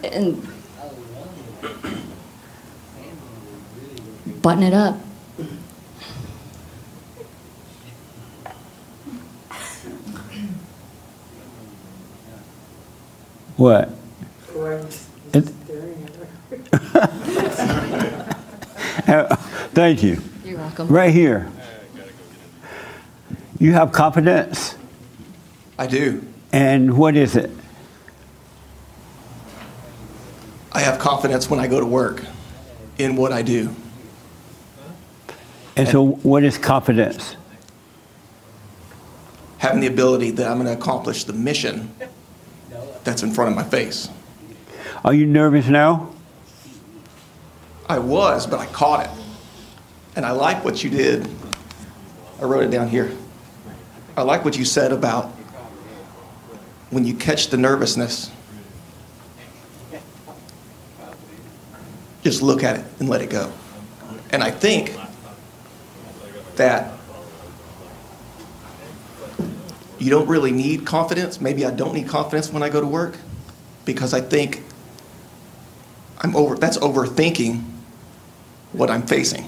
and button it up What? It- Uh, [LAUGHS] Thank you. you're welcome Right here. You have confidence, I do. and what is it? I have confidence when I go to work in what I do. And so, what is confidence? Having the ability that I'm going to accomplish the mission that's in front of my face. Are you nervous now? I was, but I caught it. And I like what you did. I wrote it down here. I like what you said about when you catch the nervousness, just look at it and let it go. And I think that you don't really need confidence. Maybe I don't need confidence when I go to work because I think I'm over that's overthinking what I'm facing.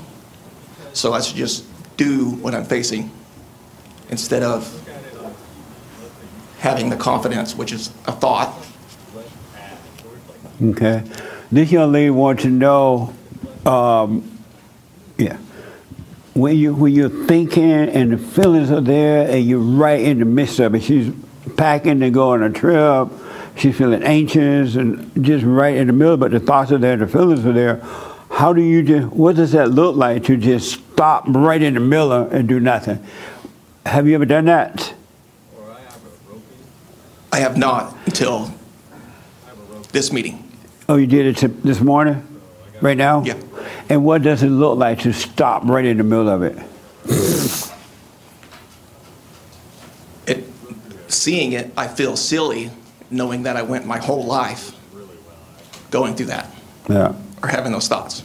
So I should just do what I'm facing instead of having the confidence, which is a thought. Okay. This young lady wants to know, um, yeah, when you when you're thinking and the feelings are there and you're right in the midst of it. She's packing to go on a trip. She's feeling anxious and just right in the middle, but the thoughts are there, the feelings are there. How do you just? What does that look like to just stop right in the middle and do nothing? Have you ever done that? I have not until this meeting. Oh, you did it this morning, right now. Yeah. And what does it look like to stop right in the middle of it? It, seeing it, I feel silly knowing that I went my whole life going through that Yeah. or having those thoughts.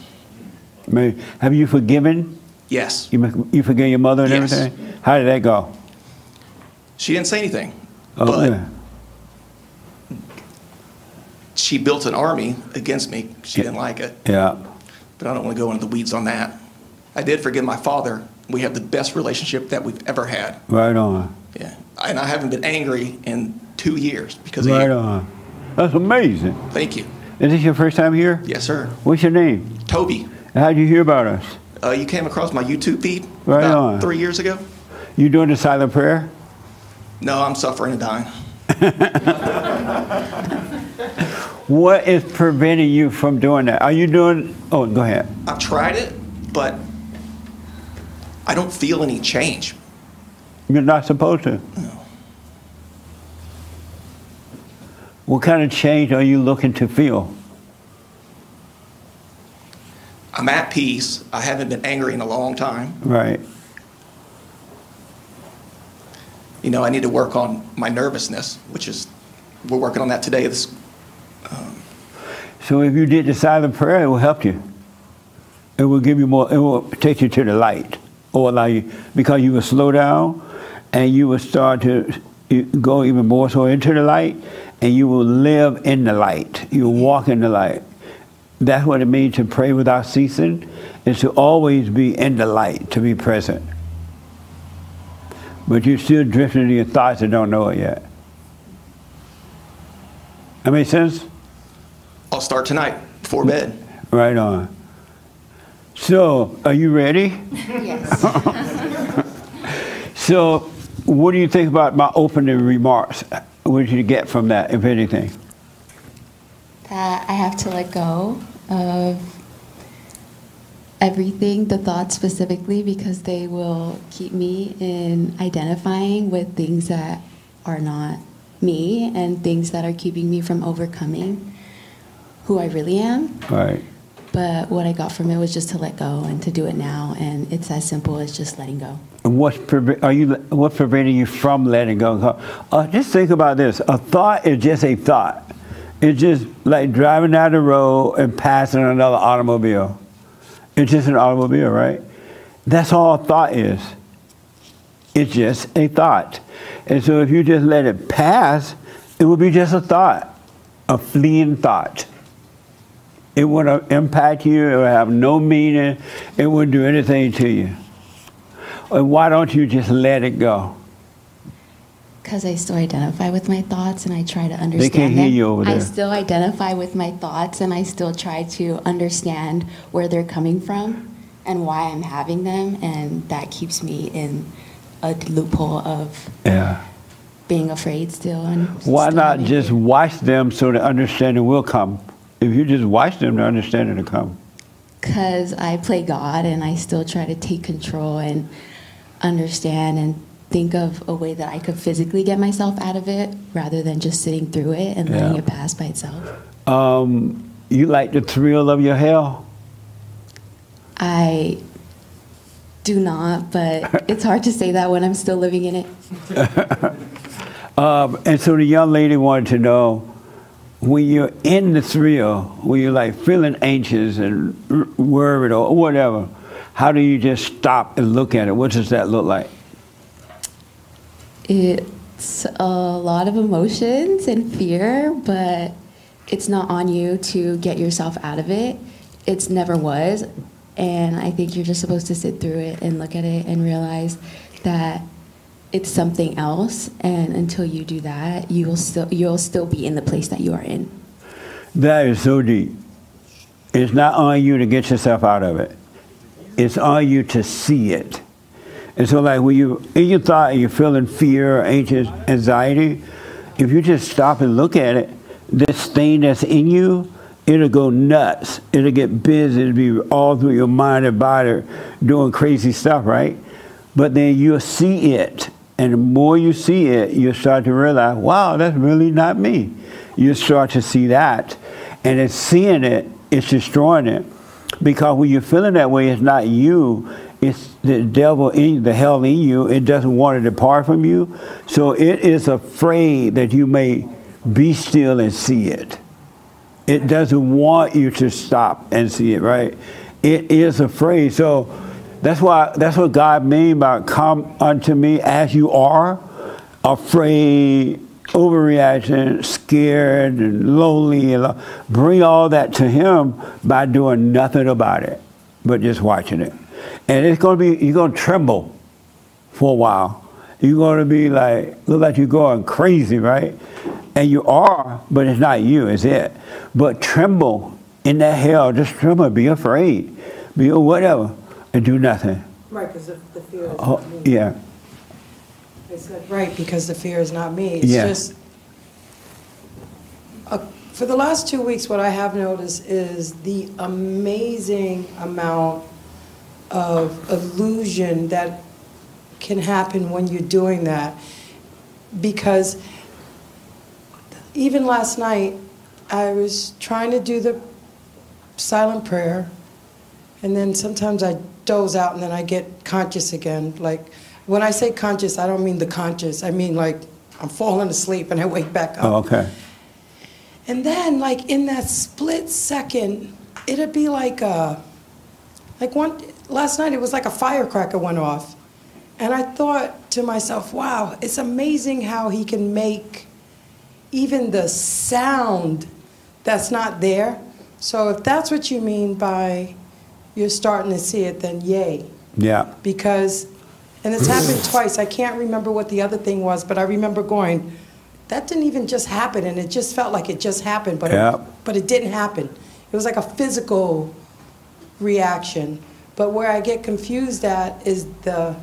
May- Have you forgiven? Yes. You, you forgave your mother and Yes. everything? How did that go? She didn't say anything, Oh, but yeah. she built an army against me. She didn't like it, Yeah. But I don't want to go into the weeds on that. I did forgive my father. We have the best relationship that we've ever had. Right on. Yeah. And I haven't been angry in two years because of Right you. on. That's amazing. Thank you. Is this your first time here? Yes, sir. What's your name? Toby, How'd you hear about us? uh, you came across my YouTube feed Right about on. three years ago? You doing the silent prayer? No, I'm suffering and dying. [LAUGHS] What is preventing you from doing that? Are you doing? Oh, go ahead. I've tried it, but I don't feel any change. You're not supposed to. No. What kind of change are you looking to feel? I'm at peace. I haven't been angry in a long time. Right. You know, I need to work on my nervousness, which is, we're working on that today. This, So if you did the silent prayer, it will help you. It will give you more. It will take you to the light, or allow you because you will slow down, and you will start to go even more so into the light, and you will live in the light. You will walk in the light. That's what it means to pray without ceasing, is to always be in the light, to be present. But you're still drifting in your thoughts and don't know it yet. That make sense? I'll start tonight before bed. Right on. So, are you ready? Yes. [LAUGHS] So, what do you think about my opening remarks? What did you get from that, if anything? that I have to let go of everything, the thoughts specifically, because they will keep me in identifying with things that are not me and things that are keeping me from overcoming who I really am. Right. But what I got from it was just to let go and to do it now. And it's as simple as just letting go. And what's are you? What's preventing you from letting go? Uh, just think about this. A thought is just a thought. It's just like driving down the road and passing another automobile. It's just an automobile, right? That's all a thought is. It's just a thought. And so if you just let it pass, it will be just a thought, a fleeting thought. It wouldn't uh, impact you, it would have no meaning, it wouldn't do anything to you. And why don't you just let it go? Because I still identify with my thoughts and I try to understand They can't hear them. you over there. I still identify with my thoughts and I still try to understand where they're coming from and why I'm having them. And that keeps me in a loophole of Yeah. being afraid still. And Why not just watch them so the understanding will come? If you just watch them, the understanding to come. because I play God and I still try to take control and understand and think of a way that I could physically get myself out of it rather than just sitting through it and letting Yeah. it pass by itself. Um, you like the thrill of your hell? I do not, but [LAUGHS] it's hard to say that when I'm still living in it. [LAUGHS] Um, and so the young lady wanted to know when you're in the thrill, when you're like feeling anxious and worried or whatever, how do you just stop and look at it? What does that look like? It's a lot of emotions and fear, but it's not on you to get yourself out of it. It's never was. And I think you're just supposed to sit through it and look at it and realize that it's something else. And until you do that, you'll still you'll still be in the place that you are in. That is so deep. It's not on you to get yourself out of it. It's on you to see it. And so, like when you in your thought and you're feeling fear, or anxious, anxiety, if you just stop and look at it, this thing that's in you, it'll go nuts. It'll get busy. It'll be all through your mind and body, doing crazy stuff, right? But then you'll see it, and the more you see it, you start to realize, wow, that's really not me. You start to see that, and it's seeing it, it's destroying it. Because when you're feeling that way, it's not you, it's the devil in the hell in you. It doesn't want to depart from you. So it is afraid that you may be still and see it. It doesn't want you to stop and see it, right? It is afraid. So that's why that's what God mean by come unto me as you are, afraid, overreaction, scared and lonely. Bring all that to Him by doing nothing about it, but just watching it. And it's gonna be you're gonna tremble for a while. You're gonna be like look like you're going crazy, right? And you are, but it's not you, it's it. But tremble in that hell, just tremble, be afraid, be whatever, and do nothing. Right, because the the fear is Oh, not me. yeah. I said, right, because the fear is not me. It's Yeah. just, uh, for the last two weeks, what I have noticed is the amazing amount of illusion that can happen when you're doing that. Because even last night, I was trying to do the silent prayer, and then sometimes I doze out and then I get conscious again. Like, when I say conscious, I don't mean the conscious, I mean like I'm falling asleep and I wake back up. Oh, okay. And then, like in that split second, it'd be like a, like one last night. It was like a firecracker went off, and I thought to myself, "Wow, it's amazing how he can make even the sound that's not there." So if that's what you mean by you're starting to see it, then yay Yeah. because, and it's happened [CLEARS THROAT] twice. I can't remember what the other thing was, but I remember going, that didn't even just happen, and it just felt like it just happened, but Yeah. it, but it didn't happen. It was like a physical reaction. But where I get confused at is the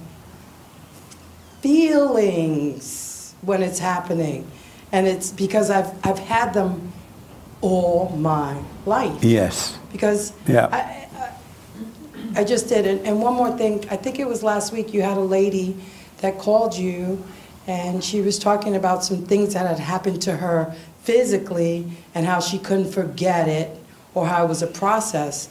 feelings when it's happening, and it's because I've I've had them all my life Yes. because Yeah. I, I, just did it. And one more thing, I think it was last week you had a lady that called you and she was talking about some things that had happened to her physically and how she couldn't forget it or how it was a process.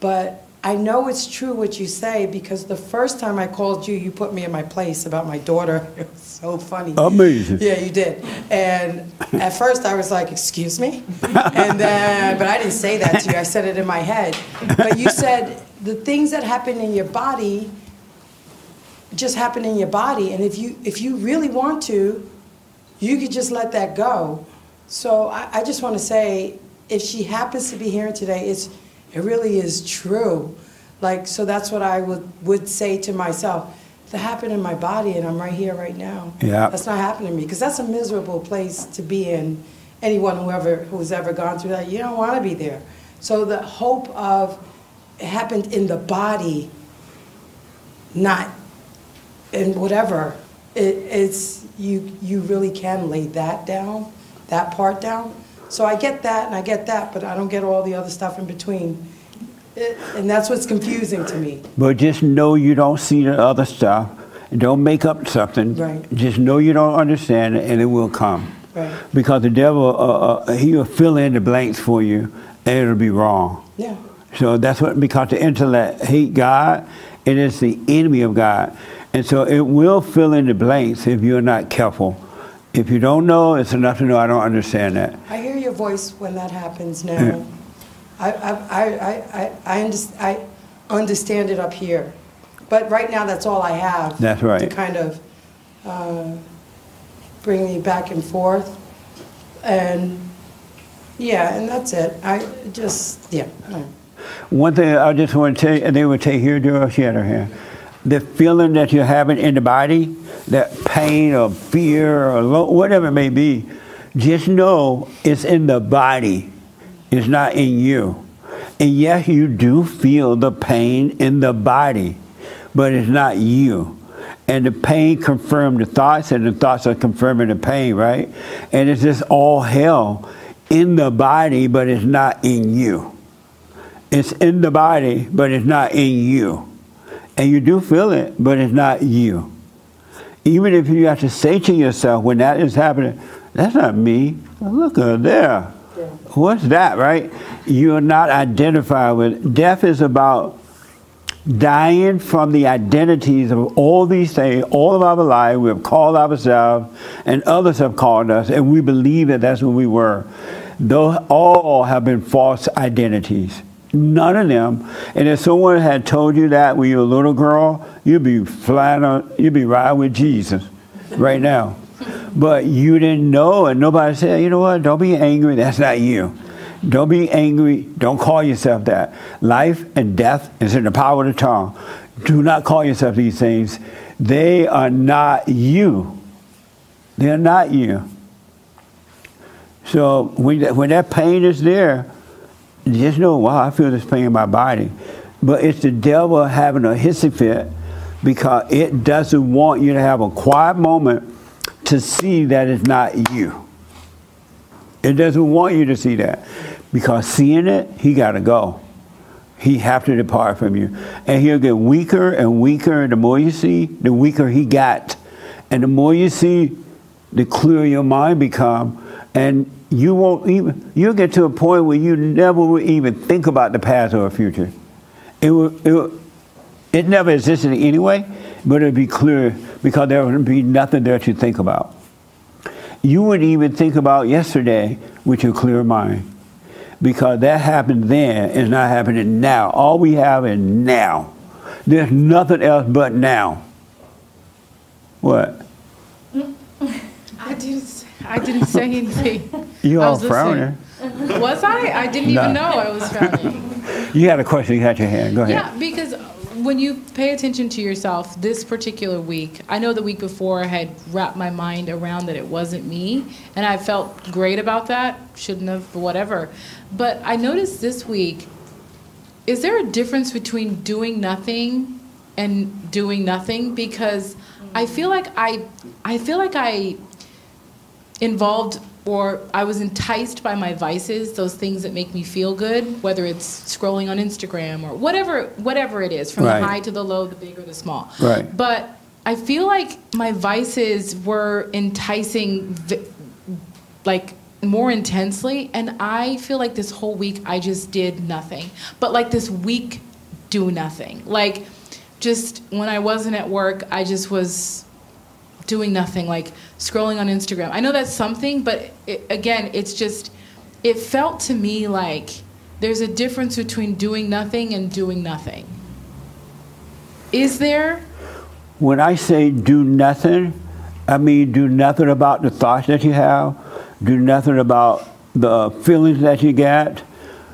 But I know it's true what you say because the first time I called you, you put me in my place about my daughter. [LAUGHS] It was so funny. Amazing. Yeah, you did. And at first I was like, excuse me? And then, but I didn't say that to you. I said it in my head. But you said the things that happen in your body just happen in your body. And if you, if you really want to, you could just let that go. So I, I just want to say, if she happens to be here today, it's, it really is true. Like, so that's what I would, would say to myself. That happened in my body, and I'm right here, right now. Yeah. That's not happening to me, because that's a miserable place to be in. Anyone whoever who's ever gone through that, you don't want to be there. So the hope of it happened in the body, not in whatever. It, it's you. You really can lay that down, that part down. So I get that, and I get that, but I don't get all the other stuff in between. It, and that's what's confusing to me. But just know you don't see the other stuff. Don't make up something. Right. Just know you don't understand it, and it will come. Right. Because the devil, uh, uh, he will fill in the blanks for you, and it'll be wrong. Yeah. So that's what, because the intellect hate God, and it is the enemy of God. And so it will fill in the blanks if you're not careful. If you don't know, it's enough to know I don't understand that. I hear your voice when that happens now. I, I, I, I, I, I, underst- I understand it up here. But right now, that's all I have. That's right. To kind of uh, bring me back and forth. And yeah, and that's it. I just, yeah. One thing I just want to tell you, and they would take here, Dora, she had her hand. The feeling that you're having in the body, that pain or fear or lo- whatever it may be, just know it's in the body. It's not in you. And yes, you do feel the pain in the body, but it's not you. And the pain confirms the thoughts, and the thoughts are confirming the pain, right? And it's just all hell in the body, but it's not in you. It's in the body, but it's not in you. And you do feel it, but it's not you. Even if you have to say to yourself when that is happening, that's not me. Look at there. What's that, right? You're not identified with. Death is about dying from the identities of all these things, all of our life. We have called ourselves, and others have called us, and we believe that that's who we were. Those all have been false identities. None of them. And if someone had told you that when you were a little girl, you'd be flat on, you'd be right with Jesus right now. But you didn't know, and nobody said, you know what, don't be angry, that's not you. Don't be angry, don't call yourself that. Life and death is in the power of the tongue. Do not call yourself these things. They are not you. They're not you. So when when that pain is there, just know, wow, I feel this pain in my body. But it's the devil having a hissy fit because it doesn't want you to have a quiet moment to see that it's not you. It doesn't want you to see that because seeing it, he got to go. He have to depart from you, and he'll get weaker and weaker. And the more you see, the weaker he got, and the more you see, the clearer your mind become, and you won't even. You'll get to a point where you never will even think about the past or the future. It will. It, will, it never existed anyway, but it'll be clear because there will be nothing there to think about. You wouldn't even think about yesterday with your clear mind because that happened then is not happening now. All we have is now. There's nothing else but now. What? [LAUGHS] I didn't. I didn't say anything. [LAUGHS] You I all was listening. frowning. Was I? I didn't No. even know I was frowning. [LAUGHS] You had a question. You had your hand. Go ahead. Yeah, because when you pay attention to yourself this particular week, I know the week before I had wrapped my mind around that it wasn't me, and I felt great about that. Shouldn't have, whatever. But I noticed this week, is there a difference between doing nothing and doing nothing? Because I feel like I, I feel like I involved or I was enticed by my vices, those things that make me feel good, whether it's scrolling on Instagram or whatever whatever it is, from Right. the high to the low, the big or the small. Right. But I feel like my vices were enticing, like more intensely, and I feel like this whole week I just did nothing. But like this week, do nothing. Like just when I wasn't at work, I just was doing nothing, like scrolling on Instagram. I know that's something, but it, again, it's just, it felt to me like there's a difference between doing nothing and doing nothing. Is there? When I say do nothing, I mean do nothing about the thoughts that you have, do nothing about the feelings that you get.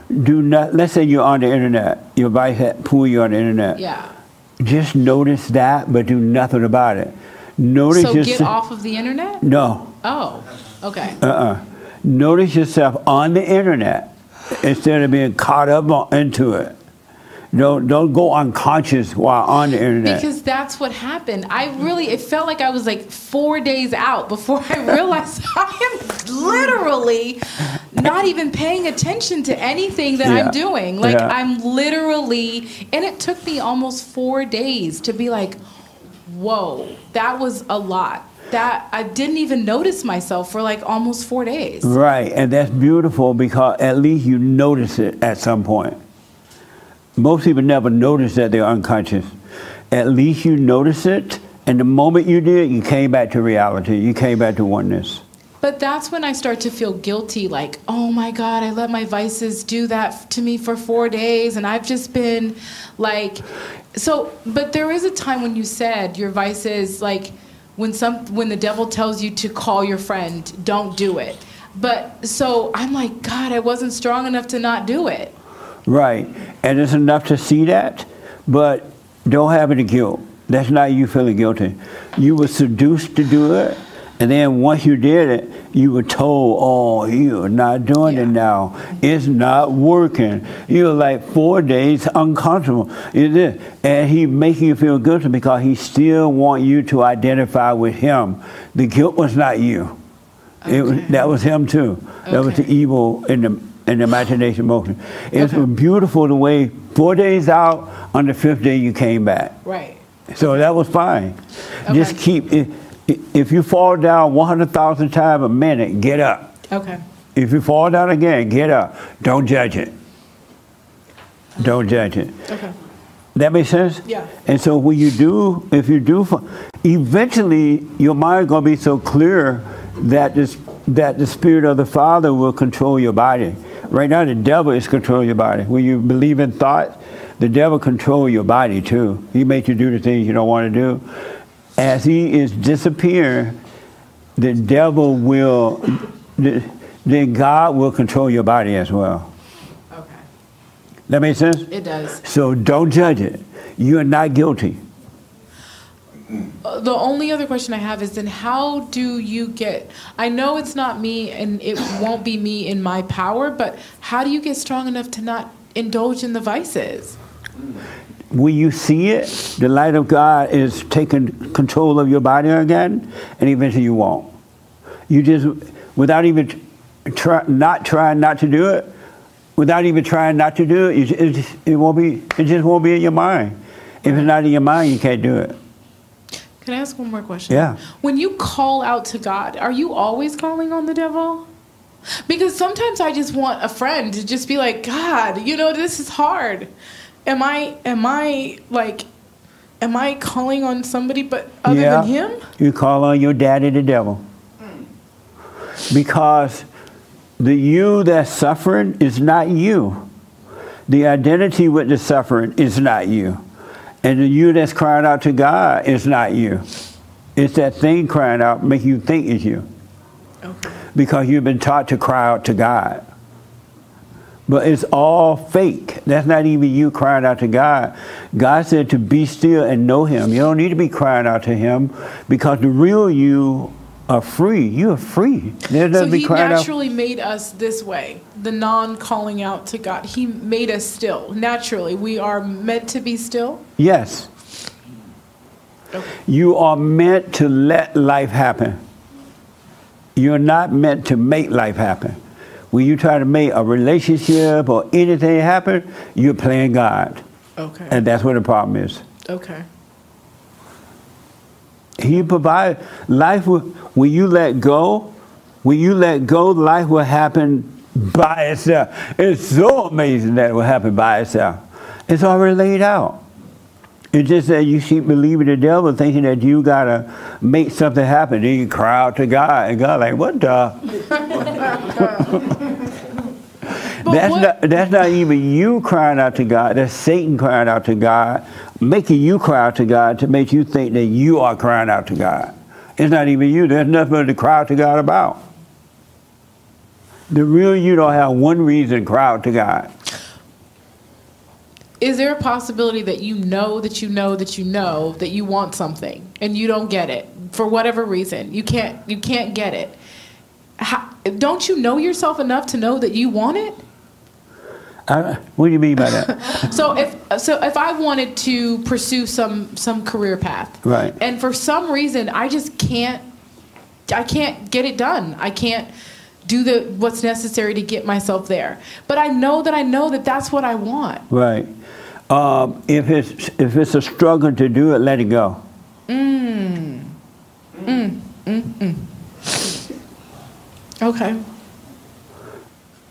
Do not. Let's say you're on the internet. Your wife had pull you on the internet. Yeah. Just notice that, but do nothing about it. Notice So get off of the internet? No. Oh, okay. Uh-uh. Notice yourself on the internet instead of being caught up into it. Don't don't go unconscious while on the internet. Because that's what happened. I really, it felt like I was like four days out before I realized [LAUGHS] I am literally not even paying attention to anything that Yeah. I'm doing. Like, Yeah. I'm literally, and it took me almost four days to be like, whoa, that was a lot. That I didn't even notice myself for like almost four days. Right, and that's beautiful because at least you notice it at some point. Most people never notice that they're unconscious. At least you notice it, and the moment you did, you came back to reality. You came back to oneness. But that's when I start to feel guilty like, oh my God, I let my vices do that to me for four days, and I've just been like, so, but there is a time when you said your vice is like, when some when the devil tells you to call your friend, don't do it. But so I'm like, God, I wasn't strong enough to not do it. Right, and it's enough to see that, but don't have any guilt. That's not you feeling guilty. You were seduced to do it, and then once you did it, you were told, "Oh, you're not doing it now. It's not working." You're like four days uncomfortable. It is, and he making you feel guilty because he still want you to identify with him. The guilt was not you. It was, that was him too. That was the evil in the in the imagination motion. It's beautiful the way four days out, on the fifth day you came back. Right. So that was fine. Just keep if, if you fall down 100,000 times a minute, get up. Okay. If you fall down again, get up. Don't judge it. Don't judge it. Okay. That makes sense? Yeah. And so when you do, if you do, eventually your mind gonna be so clear that this that the spirit of the Father will control your body. Right now, the devil is controlling your body. When you believe in thought, the devil control your body too. He makes you do the things you don't want to do. As he is disappearing, the devil will, the- then God will control your body as well. Okay. That makes sense? It does. So don't judge it. You are not guilty. Uh, The only other question I have is then how do you get I know it's not me and it won't be me in my power, but how do you get strong enough to not indulge in the vices? When you see it, the light of God is taking control of your body again, and eventually you won't. You just, without even try, not trying not to do it, without even trying not to do it, you, it, just, it won't be. It just won't be in your mind. If it's not in your mind, you can't do it. Can I ask one more question? Yeah. When you call out to God, are you always calling on the devil? Because sometimes I just want a friend to just be like, God, you know, this is hard. Am I am I like am I calling on somebody but other yeah, than him? You call on your daddy, the devil, because the you that's suffering is not you. The identity with the suffering is not you. And the you that's crying out to God is not you. It's that thing crying out, making you think it's you. Because you've been taught to cry out to God. But it's all fake. That's not even you crying out to God. God said to be still and know Him. You don't need to be crying out to Him because the real you are free. You are free. So he crying out. naturally made us this way, the non calling out to God. He made us still. Naturally, we are meant to be still. Yes. You are meant to let life happen. You're not meant to make life happen. When you try to make a relationship or anything happen, you're playing God. Okay. And that's where the problem is. Okay. He provide life will, when you let go, when you let go, life will happen by itself. It's so amazing that it will happen by itself. It's already laid out. It's just that you keep believing the devil, thinking that you gotta make something happen. Then you cry out to God, and God like, what the? [LAUGHS] that's not that's not even you crying out to God. That's Satan crying out to God, making you cry out to God to make you think that you are crying out to God. It's not even you. There's nothing to cry out to God about. The real you don't have one reason to cry out to God. Is there a possibility that you know that you know that you know that you want something and you don't get it for whatever reason? You can't you can't get it. How, don't you know yourself enough to know that you want it? I, what do you mean by that? [LAUGHS] so if so if I wanted to pursue some some career path, Right. and for some reason I just can't I can't get it done. I can't do the what's necessary to get myself there. But I know that I know that that's what I want. Right. Um, if it's if it's a struggle to do it, let it go. Mm. Mm. Mm. Mm. Okay.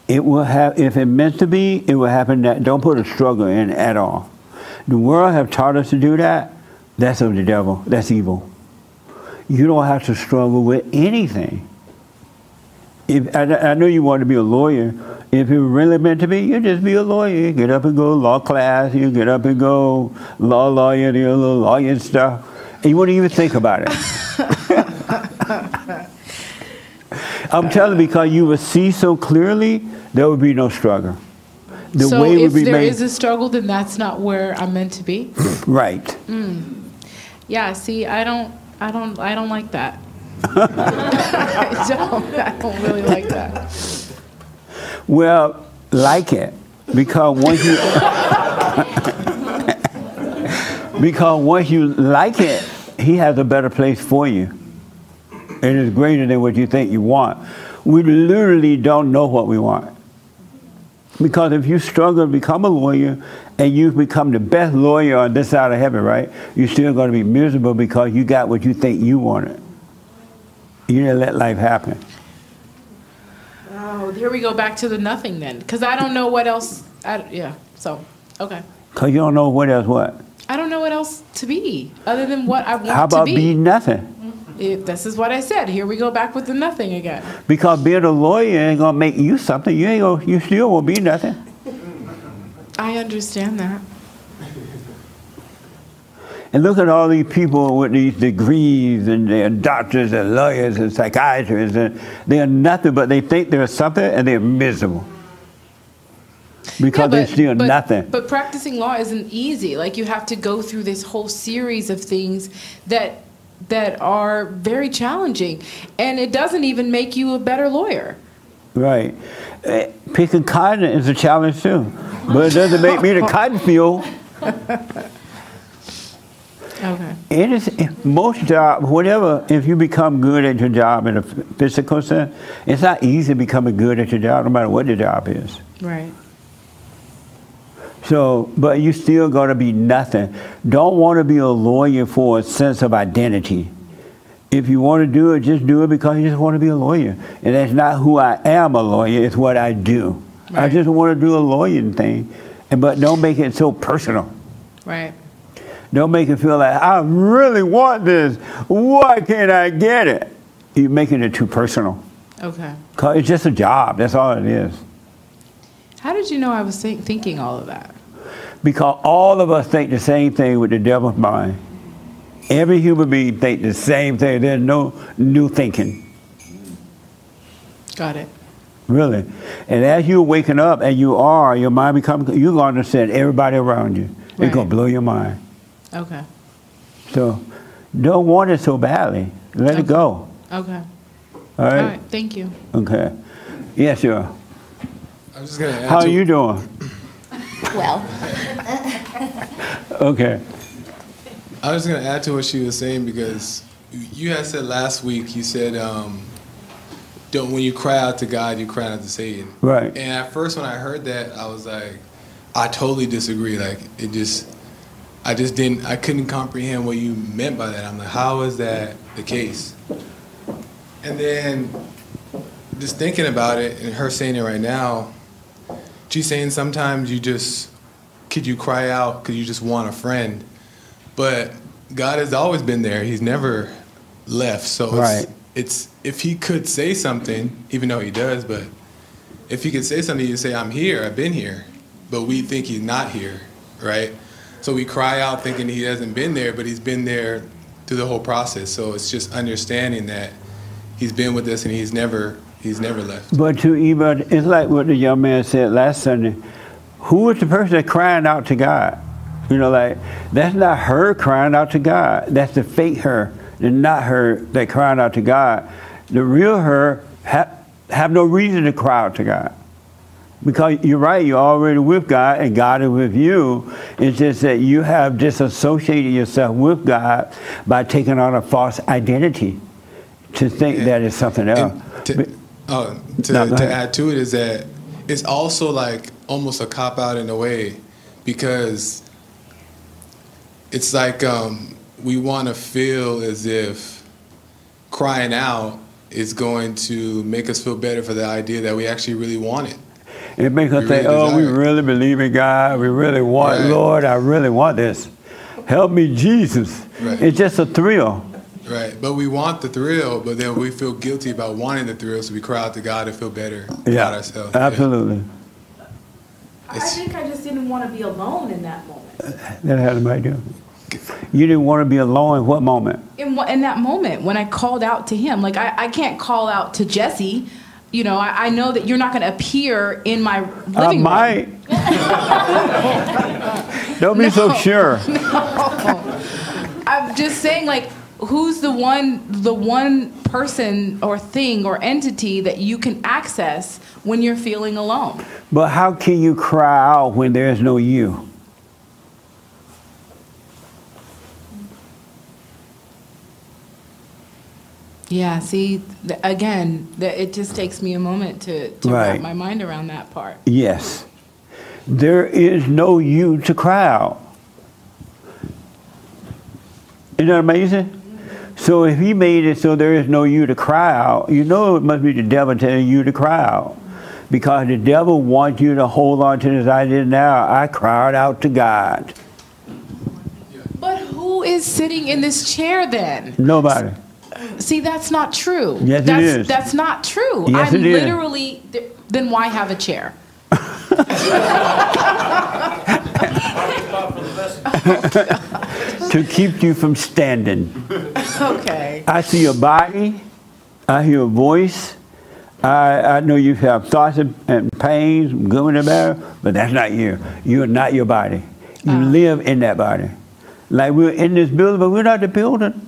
It will have if it meant to be, it will happen. That don't put a struggle in at all. The world have taught us to do that. That's of the devil. That's evil. You don't have to struggle with anything. If I, I know you want to be a lawyer, if it really meant to be, you just be a lawyer. You get up and go law class. You get up and go law lawyer, do a little lawyer stuff, and you wouldn't even think about it. [LAUGHS] I'm telling you because you would see so clearly, there would be no struggle. The so way if would be there made is a struggle, then that's not where I'm meant to be. [LAUGHS] right. Mm. Yeah. See, I don't, I don't, I don't like that. [LAUGHS] I don't. I don't really like that. Well, like it because once you [LAUGHS] because once you like it, he has a better place for you. And It is greater than what you think you want. We literally don't know what we want. Because if you struggle to become a lawyer and you've become the best lawyer on this side of heaven, right? You're still going to be miserable because you got what you think you wanted. You didn't let life happen. Here we go back to the nothing then, because I don't know what else. I, yeah. So, okay. Because you don't know what else what. I don't know what else to be other than what I want. How about to be. be nothing? If this is what I said. Here we go back with the nothing again. Because being a lawyer ain't gonna make you something. You ain't gonna, you still won't be nothing. I understand that. And look at all these people with these degrees and they're doctors and lawyers and psychiatrists and they're nothing but they think they're something and they're miserable. Because they're still but, nothing. But practicing law isn't easy. Like you have to go through this whole series of things that that are very challenging, and it doesn't even make you a better lawyer. Right. Eh, Picking cotton is a challenge too. But it doesn't make me the [LAUGHS] cotton field. [LAUGHS] Okay. It is most jobs, whatever. If you become good at your job in a physical sense, it's not easy becoming good at your job, no matter what the job is. Right. So, but you still going to be nothing. Don't want to be a lawyer for a sense of identity. If you want to do it, just do it because you just want to be a lawyer. And that's not who I am a lawyer, it's what I do. I just want to do a lawyering thing. And, but don't make it so personal. Right. Don't make it feel like, I really want this. Why can't I get it? You're making it too personal. Okay. it's just a job. That's all it is. How did you know I was think- thinking all of that? Because all of us think the same thing with the devil's mind. Every human being think the same thing. There's no new thinking, Got it. really. And as you're waking up, and you are, your mind becomes, you're going to understand everybody around you. It's going to blow your mind. Okay. So don't want it so badly. Let it go. Okay. All right? All right. Thank you. Okay. Yeah, sure. I'm just gonna add How are you doing? Well. [LAUGHS] Okay. I was going to add to what she was saying because you had said last week, you said, um, don't, when you cry out to God, you cry out to Satan. Right. And at first, when I heard that, I was like, I totally disagree. Like, it just, I just didn't, I couldn't comprehend what you meant by that. I'm like, how is that the case? And then just thinking about it and her saying it right now, she's saying sometimes you just, could you cry out because you just want a friend? But God has always been there. He's never left. So Right. it's, it's if he could say something, even though he does, but if he could say something, he'd say, I'm here, I've been here. But we think he's not here, right? So we cry out thinking he hasn't been there, but he's been there through the whole process. So it's just understanding that he's been with us and he's never he's never left. But to even, it's like what the young man said last Sunday. Who is the person that's crying out to God? You know, like that's not her crying out to God. That's the fake her, and not her that crying out to God. The real her ha- have no reason to cry out to God. Because you're right, you're already with God and God is with you. It's just that you have disassociated yourself with God by taking on a false identity to think that it's something else. And to, oh, to, No, to add to it is that it's also like almost a cop out in a way because it's like um, we want to feel as if crying out is going to make us feel better for the idea that we actually really want it. It makes us We think, really oh, we it." really believe in God. We really want, Right. Lord, I really want this. Help me, Jesus. Right. It's just a thrill. Right, but we want the thrill, but then we feel guilty about wanting the thrill, so we cry out to God to feel better Yeah, about ourselves. Yeah. absolutely. I think I just didn't want to be alone in that moment. That had somebody do. You didn't want to be alone in what moment? In, in that moment when I called out to him, like I, I can't call out to Jesse. You know, I, I know that you're not going to appear in my living I room. might. [LAUGHS] Don't be so sure. [LAUGHS] I'm just saying, like, who's the one, the one person or thing or entity that you can access when you're feeling alone? But how can you cry out when there's no you? Yeah. See, th- again, th- it just takes me a moment to, to Right. wrap my mind around that part. Yes. There is no you to cry out. Isn't that amazing? So if he made it so there is no you to cry out, you know it must be the devil telling you to cry out. Because the devil wants you to hold on to this idea now. I cried out to God. But who is sitting in this chair then? Nobody. See, that's not true. Yes, it that's, is. That's not true. Yes, I'm it is. literally, th- then why have a chair? [LAUGHS] to keep you from standing. Okay. I see your body. I hear a voice. I, I know you have thoughts and, and pains, good and bad, but that's not you. You're not your body. You ah. live in that body. Like we're in this building, but we're not the building.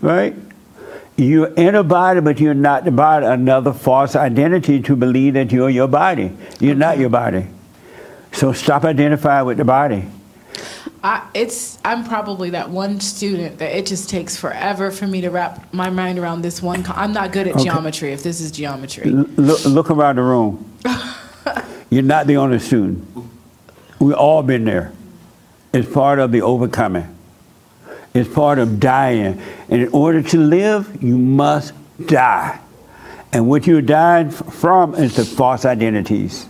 Right? You're in a body, but you're not the body. Another false identity to believe that you're your body. You're not your body. So stop identifying with the body. I, it's I'm probably that one student that it just takes forever for me to wrap my mind around this one. I'm not good at Okay. geometry. If this is geometry, L- look, look around the room. [LAUGHS] You're not the only student. We've all been there. It's part of the overcoming. It's part of dying. And in order to live, you must die. And what you're dying from is the false identities.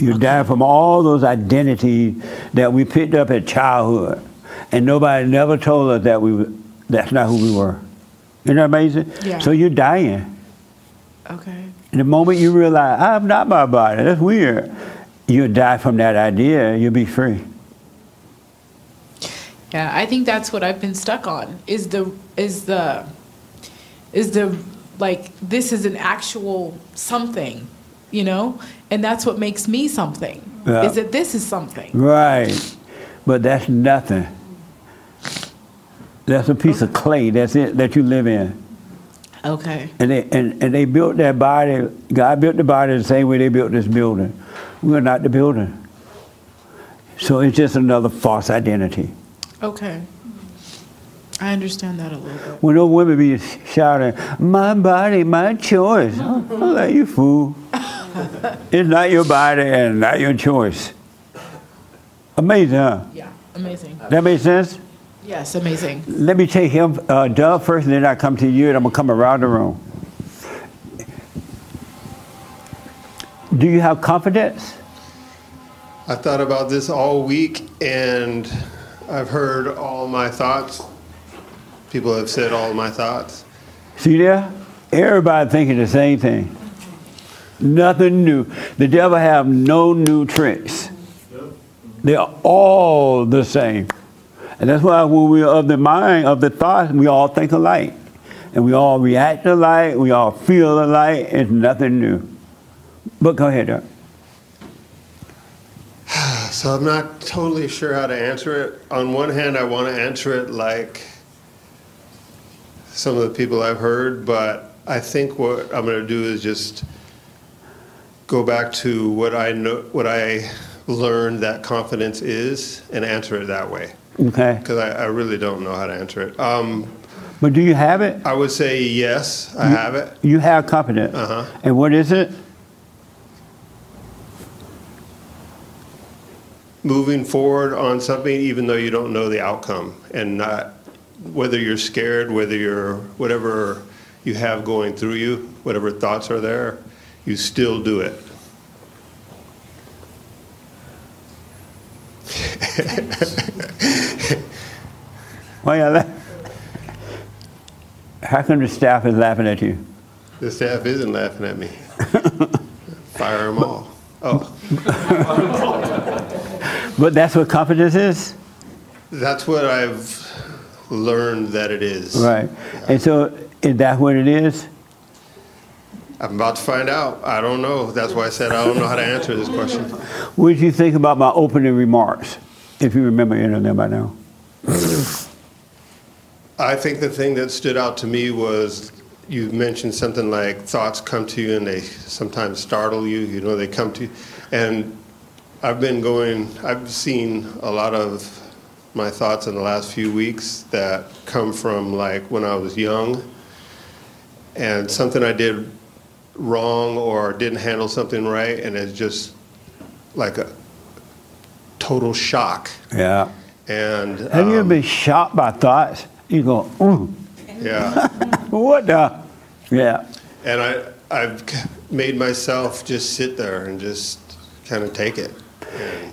You die from all those identities that we picked up at childhood. And nobody never told us that we were, that's not who we were. Isn't that amazing? Yeah. So you're dying. okay. And the moment you realize, I'm not my body, that's weird, you'll die from that idea, you'll be free. Yeah, I think that's what I've been stuck on. Is the is the is the like this is an actual something, you know, and that's what makes me something. Yeah. Is that this is something. Right. But that's nothing. That's a piece of clay, that's it, that you live in. Okay. And they, and, and they built that body, God built the body the same way they built this building. We're not the building. So it's just another false identity. Okay. I understand that a little bit. When those women be shouting, my body, my choice. I'm like, you fool. it's not your body and not your choice. Amazing, huh? Yeah. Amazing. That makes sense? Yes, amazing. Let me take him, uh, Doug first, and then I come to you, and I'm gonna come around the room. Do you have confidence? I thought about this all week and I've heard all my thoughts. People have said all my thoughts. See there? Everybody thinking the same thing. Nothing new. The devil have no new tricks. They're all the same. And that's why when we're of the mind, of the thought, we all think alike. And we all react alike, we all feel alike, it's nothing new. But go ahead. So I'm not totally sure how to answer it. On one hand, I want to answer it like some of the people I've heard, but I think what I'm going to do is just go back to what I know, what I learned that confidence is, and answer it that way. Okay. Because I, I really don't know how to answer it. Um, But do you have it? I would say yes, I have it. You have confidence. Uh-huh. And what is it? Moving forward on something even though you don't know the outcome and not whether you're scared whether you're whatever you have going through you whatever thoughts are there you still do it Why you laugh? How come the staff is laughing at you? the staff isn't laughing at me [LAUGHS] fire them all oh [LAUGHS] But that's what confidence is? that's what i've learned that it is Right. And so is that what it is? i'm about to find out i don't know that's why i said i don't know how to answer this question What did you think about my opening remarks? If you remember any of them by now. I think the thing that stood out to me was you mentioned something like thoughts come to you and they sometimes startle you. You know, they come to you. And I've been going, I've seen a lot of my thoughts in the last few weeks that come from like when I was young and something I did wrong or didn't handle something right and it's just like a total shock. Yeah. And Have you ever um, been shocked by thoughts? You go, ooh, yeah. [LAUGHS] what the? Yeah. And I, I've made myself just sit there and just kind of take it.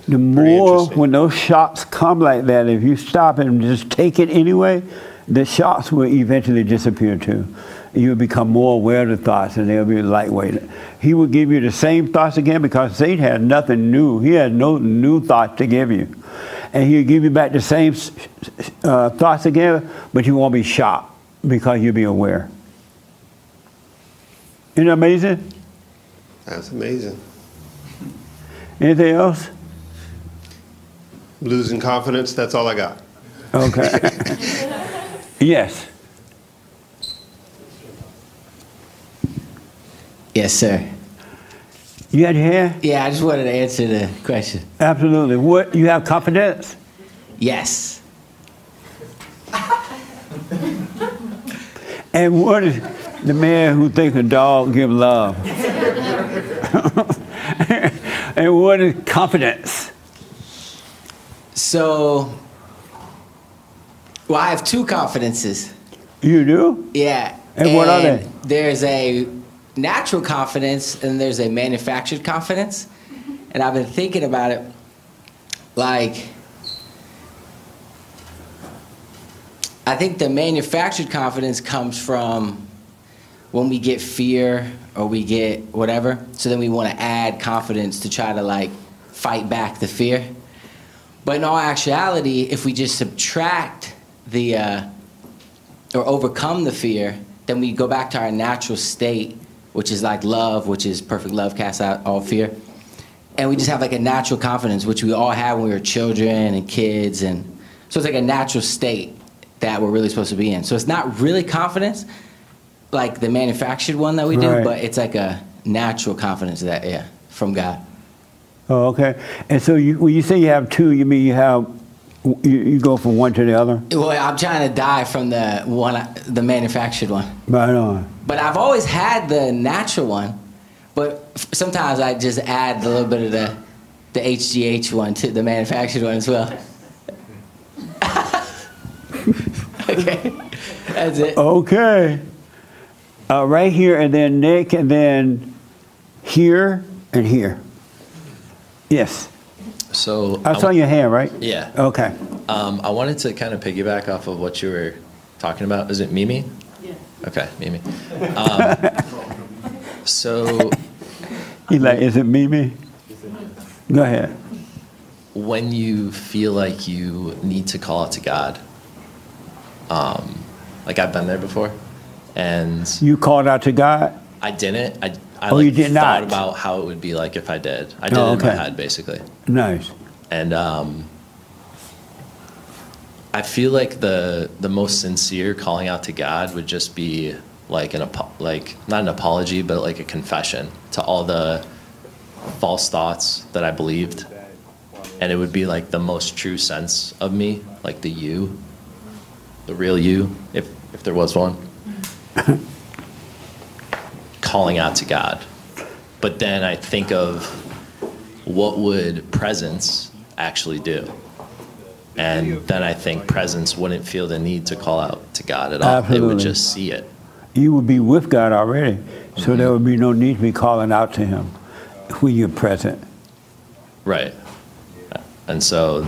The more when those shots come like that, if you stop and just take it anyway, the shots will eventually disappear too. You'll become more aware of the thoughts and they'll be lightweight. He will give you the same thoughts again because Satan had nothing new. He had no new thoughts to give you. And he'll give you back the same uh, thoughts again, but you won't be shocked because you'll be aware. Isn't that amazing? That's amazing. Anything else? Losing confidence, that's all I got. Okay. [LAUGHS] yes. Yes, sir. You had your hand? Yeah, I just wanted to answer the question. Absolutely. What you have confidence? Yes. And what is the man who thinks a dog give love? [LAUGHS] and what is confidence? So, well, I have two confidences. You do? Yeah. And what are they? There's a natural confidence and there's a manufactured confidence. And I've been thinking about it like, I think the manufactured confidence comes from when we get fear or we get whatever. So then we want to add confidence to try to like fight back the fear. But in all actuality, if we just subtract the uh, or overcome the fear, then we go back to our natural state, which is like love, which is perfect love casts out all fear. And we just have like a natural confidence, which we all had when we were children and kids. And so it's like a natural state that we're really supposed to be in. So it's not really confidence like the manufactured one that we do, Right. but it's like a natural confidence that, yeah, from God. Oh, okay. And so you, when you say you have two, you mean you have you, you go from one to the other? Well, I'm trying to die from the one, the manufactured one. Right on. But I've always had the natural one, but f- sometimes I just add a little bit of the the HGH one to the manufactured one as well. [LAUGHS] Okay, that's it. Okay. Uh, right here, and then Nick, and then here and here. Yes. So I saw wa- your hand, right? Yeah. Okay. Um, I wanted to kind of piggyback off of what you were talking about. Is it Mimi? Yeah. Okay, Mimi. [LAUGHS] Um, so He's like, is it Mimi? Go ahead. when you feel like you need to call out to God, um, like I've been there before, and You called out to God? I didn't. I, I Oh, like, you did thought not? about how it would be like if I did. I did Oh, it in my head basically. Nice. And um, I feel like the the most sincere calling out to God would just be like an like not an apology, but like a confession to all the false thoughts that I believed, and it would be like the most true sense of me, like the you, the real you, if if there was one, [COUGHS] calling out to God. But then I think of what would presence actually do? And then I think presence wouldn't feel the need to call out to God at all. It would just see it. You would be with God already, so mm-hmm. there would be no need to be calling out to Him when you're present. Right. And so,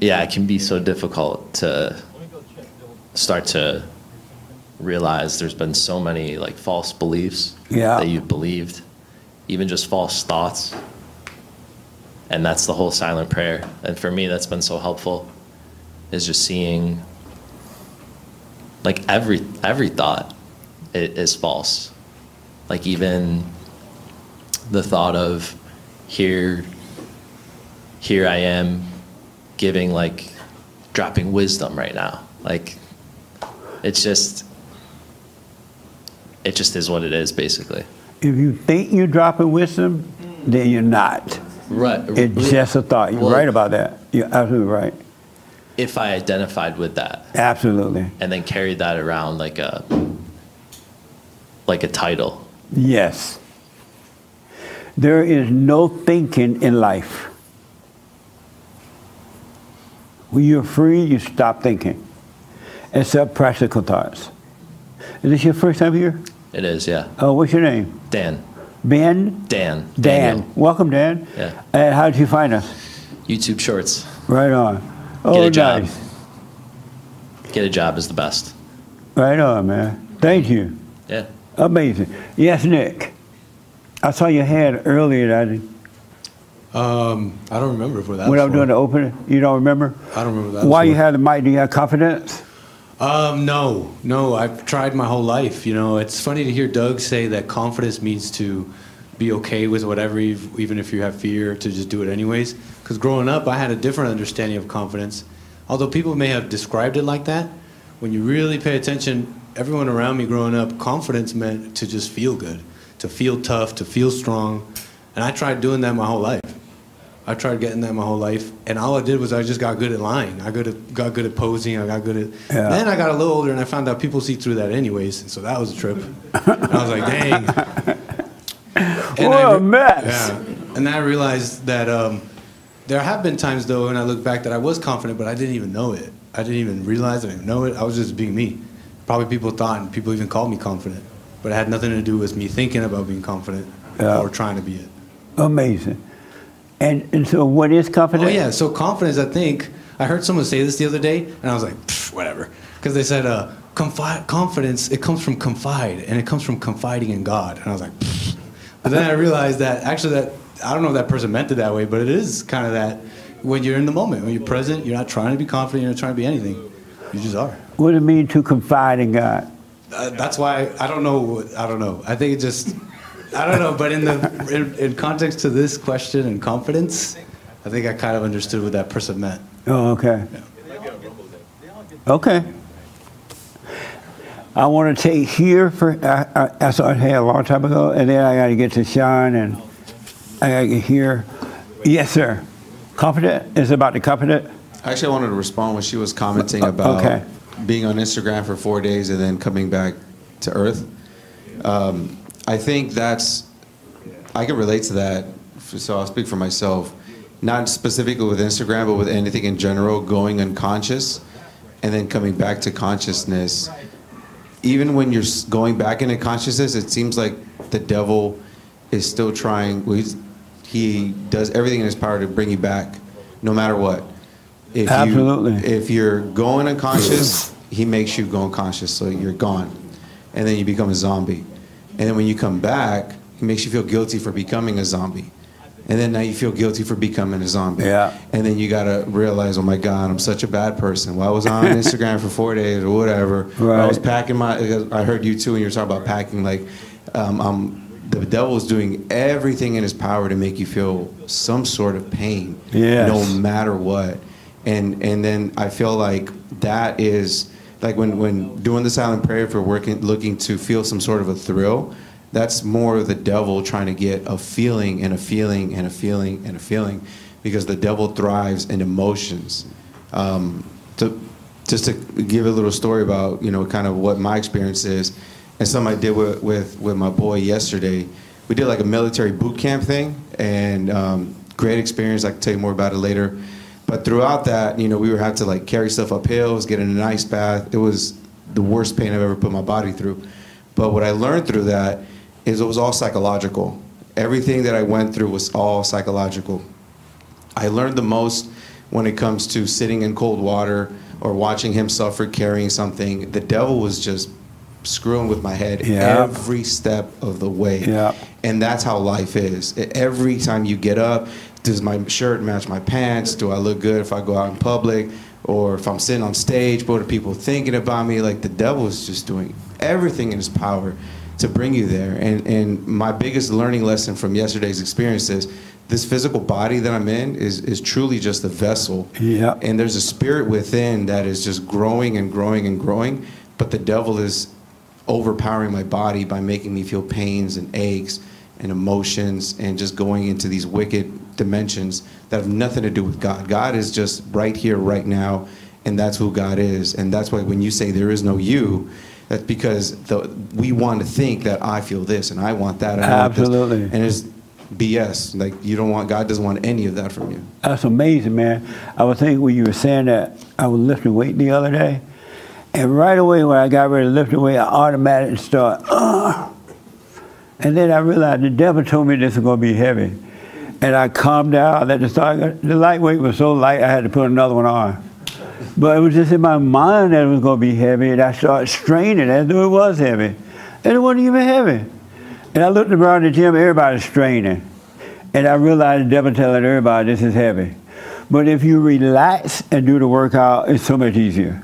yeah, it can be so difficult to start to realize there's been so many like false beliefs Yeah. that you've believed, even just false thoughts. And that's the whole silent prayer. And for me, that's been so helpful, is just seeing like every every thought is false. Like even the thought of here here I am giving like dropping wisdom right now. Like it's just it just is what it is basically. If you think you're dropping wisdom, then you're not. Right. It's just a thought. You're Well- right about that. You're absolutely right. If I identified with that Absolutely. and then carried that around like a like a title. Yes. There is no thinking in life. When you're free, you stop thinking, except practical thoughts. Is this your first time here? It is, yeah. Oh, what's your name? Dan. Ben? Dan. Dan. Daniel. Welcome, Dan. Yeah. And how did you find us? YouTube shorts. Right on. Oh, Get a job. nice. Get a job is the best. Right on, man. Thank you. Yeah. Amazing. Yes, Nick. I saw your hand earlier. That Um, I don't remember for that. when I was was doing the opening, you don't remember? I don't remember that. Why was you had the mic? Do you have confidence? Um, no, no. I've tried my whole life. You know, it's funny to hear Doug say that confidence means to be okay with whatever, even if you have fear, to just do it anyways. Because growing up, I had a different understanding of confidence. Although people may have described it like that, when you really pay attention, everyone around me growing up, confidence meant to just feel good, to feel tough, to feel strong. And I tried doing that my whole life. I tried getting that my whole life, and all I did was I just got good at lying. I good at, got good at posing. I got good at. Yeah. Then I got a little older, and I found out people see through that anyways. So that was a trip. and I was like, dang. [LAUGHS] And What I a mess. Yeah. And then I realized that um, there have been times though, when I look back, that I was confident, but I didn't even know it. I didn't even realize I didn't know it. I was just being me. Probably people thought, and people even called me confident, but it had nothing to do with me thinking about being confident Yeah. or trying to be it. Amazing. And, and so, what is confidence? Oh yeah, so confidence. I think I heard someone say this the other day, and I was like, whatever, because they said uh, confide, confidence. It comes from confide, and it comes from confiding in God. And I was like, "Pfft." but then I realized that actually that I don't know if that person meant it that way, but it is kind of that when you're in the moment, when you're present, you're not trying to be confident, you're not trying to be anything, you just are. What does it mean to confide in God? Uh, that's why I don't know. I don't know. I think it just. I don't know, but in the in, in context to this question and confidence, I think I kind of understood what that person meant. Oh, okay. Okay. I want to take here for, I, I, I saw it here a long time ago, and then I got to get to Sean, and I got to get here. Yes, sir. Confident? Is it about the confident? Actually, I wanted to respond when she was commenting Uh, about okay. being on Instagram for four days and then coming back to Earth. Um, I think that's, I can relate to that. So I'll speak for myself. not specifically with Instagram, but with anything in general, going unconscious and then coming back to consciousness. Even when you're going back into consciousness, it seems like the devil is still trying. well, He does everything in his power to bring you back, no matter what. If Absolutely. You, if you're going unconscious, he makes you go unconscious, so you're gone, and then you become a zombie. And then when you come back, he makes you feel guilty for becoming a zombie. And then now you feel guilty for becoming a zombie. Yeah. And then you gotta realize, oh my God, I'm such a bad person. Well, I was on [LAUGHS] Instagram for four days or whatever. I was packing my. I heard you too, and you were talking about packing. Like, um, um, the devil is doing everything in his power to make you feel some sort of pain, Yes. no matter what. And and then I feel like that is like when when doing the silent prayer for working, looking to feel some sort of a thrill. That's more the devil trying to get a feeling and a feeling and a feeling and a feeling, because the devil thrives in emotions. Um, to, just to give a little story about you know kind of what my experience is, and something I did with with, with my boy yesterday. We did like a military boot camp thing, and um, great experience. I can tell you more about it later. But throughout that, you know, we were had to like carry stuff up hills, get in an ice bath. It was the worst pain I've ever put my body through. But what I learned through that is it was all psychological. Everything that I went through was all psychological. I learned the most when it comes to sitting in cold water or watching him suffer carrying something. The devil was just screwing with my head Yeah. every step of the way. Yeah. And that's how life is. Every time you get up, does my shirt match my pants? Do I look good if I go out in public? Or if I'm sitting on stage, what are people thinking about me? Like the devil is just doing everything in his power to bring you there. And, and my biggest learning lesson from yesterday's experience is this physical body that I'm in is, is truly just a vessel. Yeah. And there's a spirit within that is just growing and growing and growing. But the devil is overpowering my body by making me feel pains and aches and emotions and just going into these wicked dimensions that have nothing to do with God. God is just right here, right now, and that's who God is. And that's why when you say there is no you, that's because the, we want to think that I feel this and I want that. And I want this. Absolutely. And it's BS. Like you don't want God doesn't want any of that from you. That's amazing, man. I was thinking when you were saying that, I was lifting weight the other day, and right away when I got ready to lift the weight, I automatically start, Ugh. and then I realized the devil told me this was going to be heavy, and I calmed down. Let the. The lightweight was so light, I had to put another one on. But it was just in my mind that it was going to be heavy, and I started straining as though it was heavy, and it wasn't even heavy. And I looked around the gym, everybody's straining. And I realized the devil telling everybody this is heavy. But if you relax and do the workout, it's so much easier.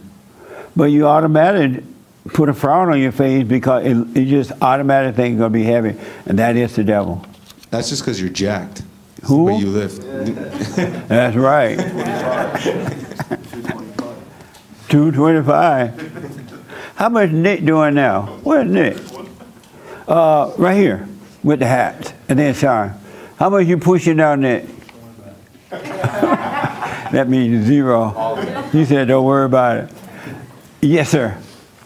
But you automatically put a frown on your face because it, it just automatically think it's going to be heavy. And that is the devil. That's just because you're jacked. It's Who? The way you lift. [LAUGHS] That's right. 225. How much Nick doing now? Where's Nick? Uh, right here with the hat. And then Sean. How much you pushing down Nick? [LAUGHS] that means zero. You said, don't worry about it. Yes, sir.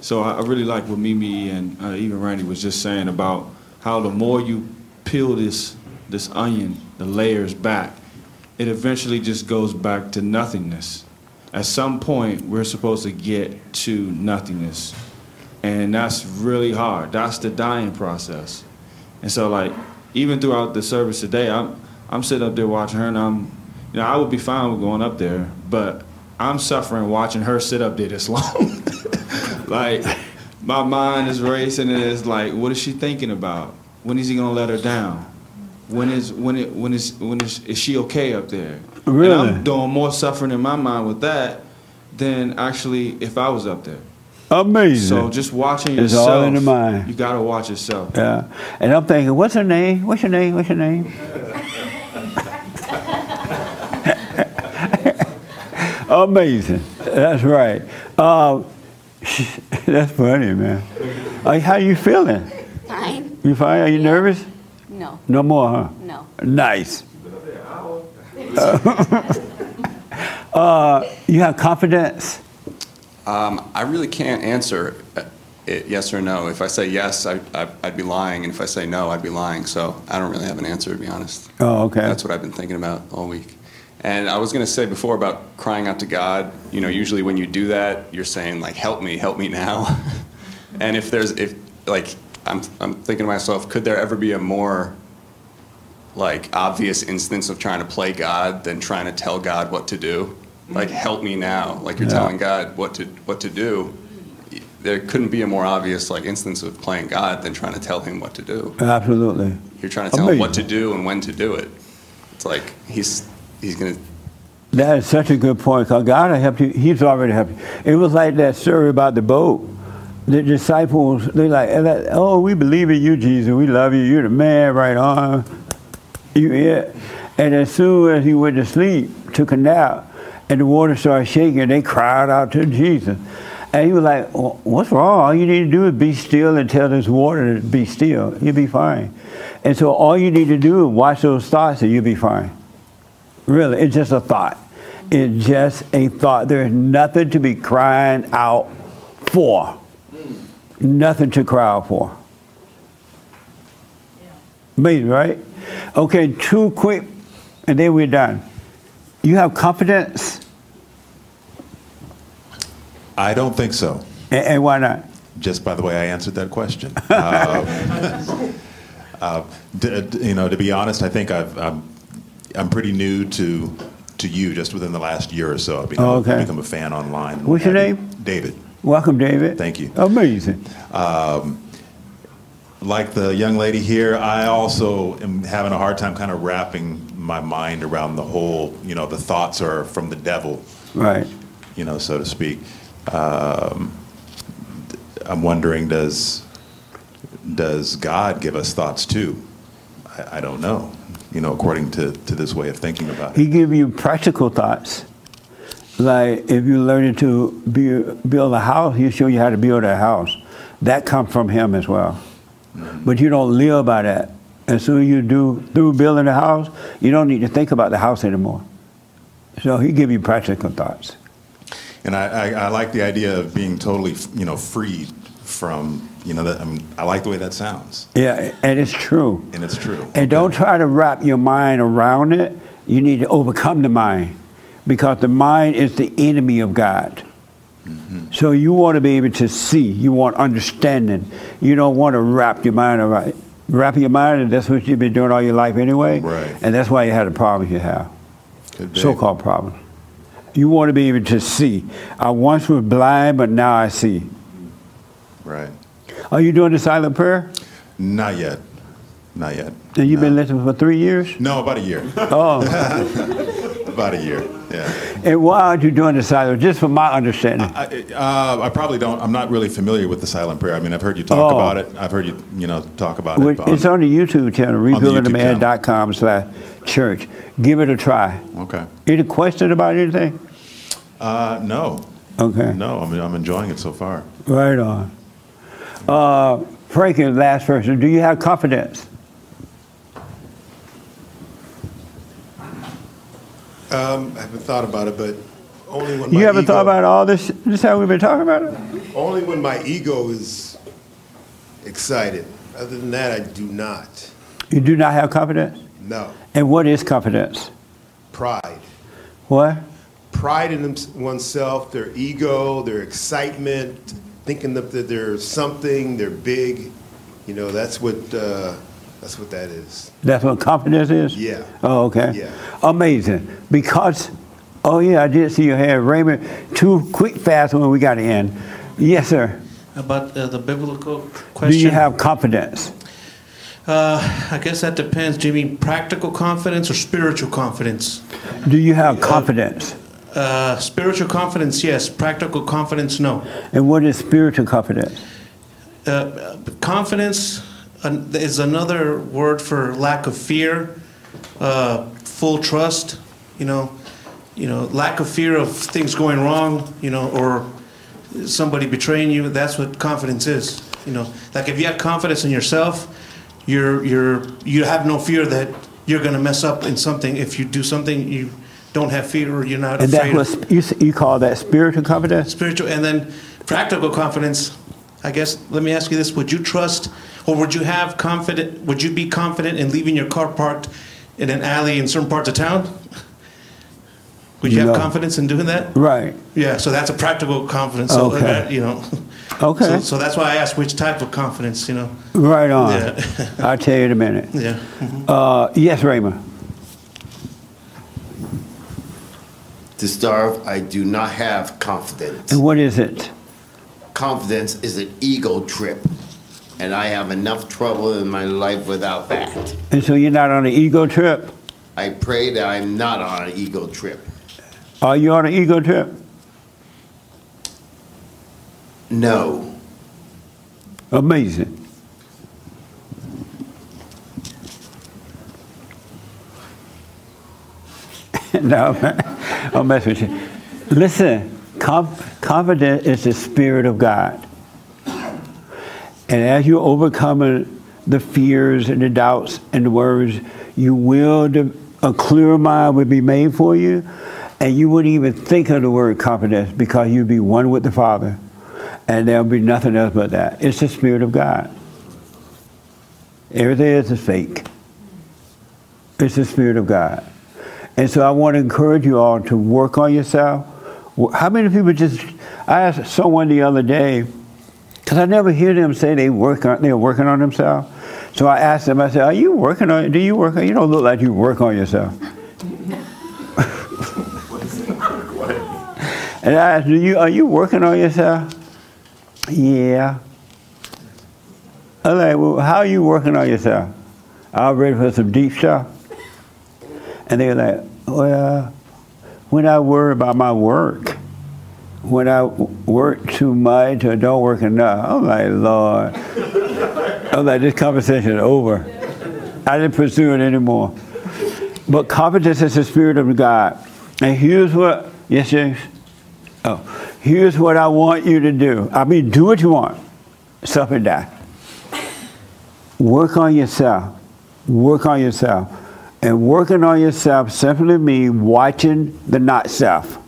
So I I really like what Mimi and uh, even Randy was just saying about how the more you peel this this onion, the layers back, it eventually just goes back to nothingness. At some point, we're supposed to get to nothingness, and that's really hard. That's the dying process. And so, like, even throughout the service today, I'm I'm sitting up there watching her, and I'm, you know, I would be fine with going up there, but I'm suffering watching her sit up there this [LAUGHS] long. like, my mind is racing, and it's like, what is she thinking about? When is he gonna let her down? When is when it when is when is is she okay up there? Really? And I'm doing more suffering in my mind with that than actually if I was up there. Amazing. So just watching yourself. It's all in the mind. You gotta watch yourself. Yeah. And I'm thinking, what's her name? What's your name? What's your name? [LAUGHS] Amazing. That's right. Uh, [LAUGHS] that's funny, man. Uh, how you feeling? Fine. You fine? Are you nervous? No. No more, huh? No. Nice. [LAUGHS] uh, you have confidence? Um, I really can't answer uh, it yes or no. If I say yes, I, I, I'd be lying, and if I say no, I'd be lying. So I don't really have an answer, to be honest. Oh, okay. That's what I've been thinking about all week. And I was going to say before about crying out to God, you know, usually when you do that, you're saying like, "Help me, help me now." [LAUGHS] and if there's if like I'm I'm thinking to myself, could there ever be a more like obvious instance of trying to play God than trying to tell God what to do? Like, mm-hmm. help me now. Like you're Yeah. telling God what to what to do. There couldn't be a more obvious like instance of playing God than trying to tell him what to do. Absolutely. You're trying to tell him what to do and when to do it. It's like he's he's gonna That is such a good point. Cause God will help you. He's already helped you. It was like that story about the boat. The disciples, they're like, oh, we believe in you, Jesus. We love you. You're the man, right on. It. And as soon as he went to sleep, took a nap, and the water started shaking, they cried out to Jesus. And he was like, "Well, what's wrong? All you need to do is be still and tell this water to be still. You'll be fine. And so all you need to do is watch those thoughts and you'll be fine. Really, it's just a thought. It's just a thought. There's nothing to be crying out for. Nothing to cry out for. Amazing, right? Okay, two quick, and then we're done. You have confidence, I don't think so. and, and why not? Just by the way I answered that question. Uh, [LAUGHS] [LAUGHS] uh, d- d- you know, to be honest, I think I've, I'm, I'm pretty new to to you just within the last year or so. I've become, Oh, okay. I've become a fan online. What's your name? David. Welcome, David. Thank you. Amazing. Um, like the young lady here, I also am having a hard time kind of wrapping my mind around the whole, you know, the thoughts are from the devil, Right. you know, so to speak. Um, I'm wondering, does does God give us thoughts too? I, I don't know, you know, according to, to this way of thinking about it. He give you practical thoughts. Like if you learning to be, build a house, he'll show you how to build a house. That comes from him as well. But you don't live by that. As soon as you do through building a house, you don't need to think about the house anymore. So he give you practical thoughts. And I, I, I like the idea of being totally, you know, freed from, you know, that, I, mean, I like the way that sounds. Yeah, and it's true. And it's true. And don't try to wrap your mind around it. You need to overcome the mind because the mind is the enemy of God. So you want to be able to see. You want understanding. You don't want to wrap your mind around. Wrap your mind, and that's what you've been doing all your life anyway. Right. And that's why you had the problems you have. So-called problems. You want to be able to see. I once was blind, but now I see. Right. Are you doing the silent prayer? Not yet. Not yet. And you've been listening for three years? No, about a year. Oh. [LAUGHS] about a year. Yeah. And why aren't you doing the silent? Just from my understanding. I, uh, I probably don't. I'm not really familiar with the silent prayer. I mean, I've heard you talk Oh. about it. I've heard you, you know, talk about Well, it. It's I'm- on the YouTube channel, the YouTube rebuildingtheman.com slash church. Give it a try. Okay. Any question about anything? Uh, no. Okay. No, I'm, I'm enjoying it so far. Right on. Uh, Frankie, last person. Do you have confidence? Um, I haven't thought about it, but only when You my haven't ego, thought about all this? This how we've been talking about it? Only when my ego is excited. Other than that, I do not. You do not have confidence? No. And what is confidence? Pride. What? Pride in them- oneself, their ego, their excitement, thinking that that they're something, they're big. You know, that's what uh, that's what that is. That's what confidence is? Yeah. Oh, okay. Yeah. Amazing. Because, oh yeah, I did see your hand. Raymond, two quick, fast when we got to end. Yes, sir. About uh, the biblical question. Do you have confidence? Uh, I guess that depends. Do you mean practical confidence or spiritual confidence? Do you have confidence? Uh, spiritual confidence, yes. Practical confidence, no. And what is spiritual confidence? Uh, confidence uh, is another word for lack of fear, uh, full trust. You know, you know, lack of fear of things going wrong. You know, or somebody betraying you. That's what confidence is. You know, like if you have confidence in yourself, you're you're you have no fear that you're going to mess up in something. If you do something, you don't have fear or you're not And afraid. that was, you, you call that spiritual confidence? spiritual and then practical confidence i guess let me ask you this would you trust or would you have confident would you be confident in leaving your car parked in an alley in certain parts of town Would you have confidence in doing that? Right. Yeah, so that's a practical confidence. So Okay. that, you know. Okay. So, so that's why I asked which type of confidence, you know. Right on. Yeah. [LAUGHS] I'll tell you in a minute. Yeah. Uh, yes, Raymond. To starve, I do not have confidence. And what is it? Confidence is an ego trip, and I have enough trouble in my life without that. And so you're not on an ego trip? I pray that I'm not on an ego trip. Are you on an ego trip? No. Amazing. [LAUGHS] no, I'll mess with you. Listen, confidence is the spirit of God. And as you overcome the fears and the doubts and the worries, you will, a clear mind will be made for you, and you wouldn't even think of the word confidence because you'd be one with the Father, and there'll be nothing else but that. It's the spirit of God. Everything else is fake. It's the spirit of God. And so I want to encourage you all to work on yourself. How many people just, I asked someone the other day, because I never hear them say they work on, they're working on themselves. So I asked them, I said, are you working on, do you work on, you don't look like you work on yourself. [LAUGHS] and I asked, do you, are you working on yourself? Yeah. I'm like, well, how are you working on yourself? I was ready for some deep stuff. And they're like, well, when I worry about my work, when I work too much or don't work enough, oh my Lord. Oh, I'm like, this conversation is over. I didn't pursue it anymore. But confidence is the spirit of God. And here's what, yes, James? Oh, here's what I want you to do. I mean, do what you want. Suffer die. Work on yourself. Work on yourself. And working on yourself simply means watching the not self.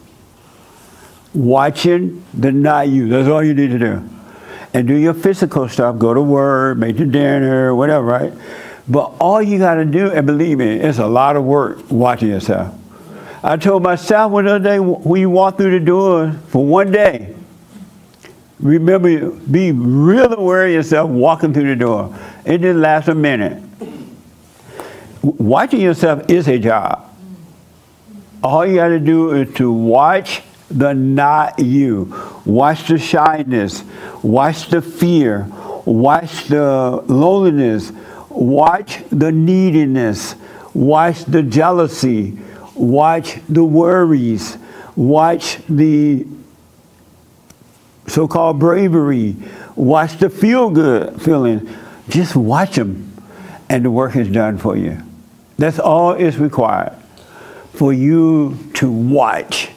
Watching the not you. That's all you need to do. And do your physical stuff. Go to work, make your dinner, whatever, right? But all you got to do, and believe me, it's a lot of work watching yourself. I told myself one other day when you walk through the door for one day, remember, be real aware of yourself walking through the door. It didn't last a minute. Watching yourself is a job. All you got to do is to watch the not you. Watch the shyness. Watch the fear. Watch the loneliness. Watch the neediness. Watch the jealousy. Watch the worries. Watch the so called bravery. Watch the feel good feeling. Just watch them, and the work is done for you. That's all is required for you to watch.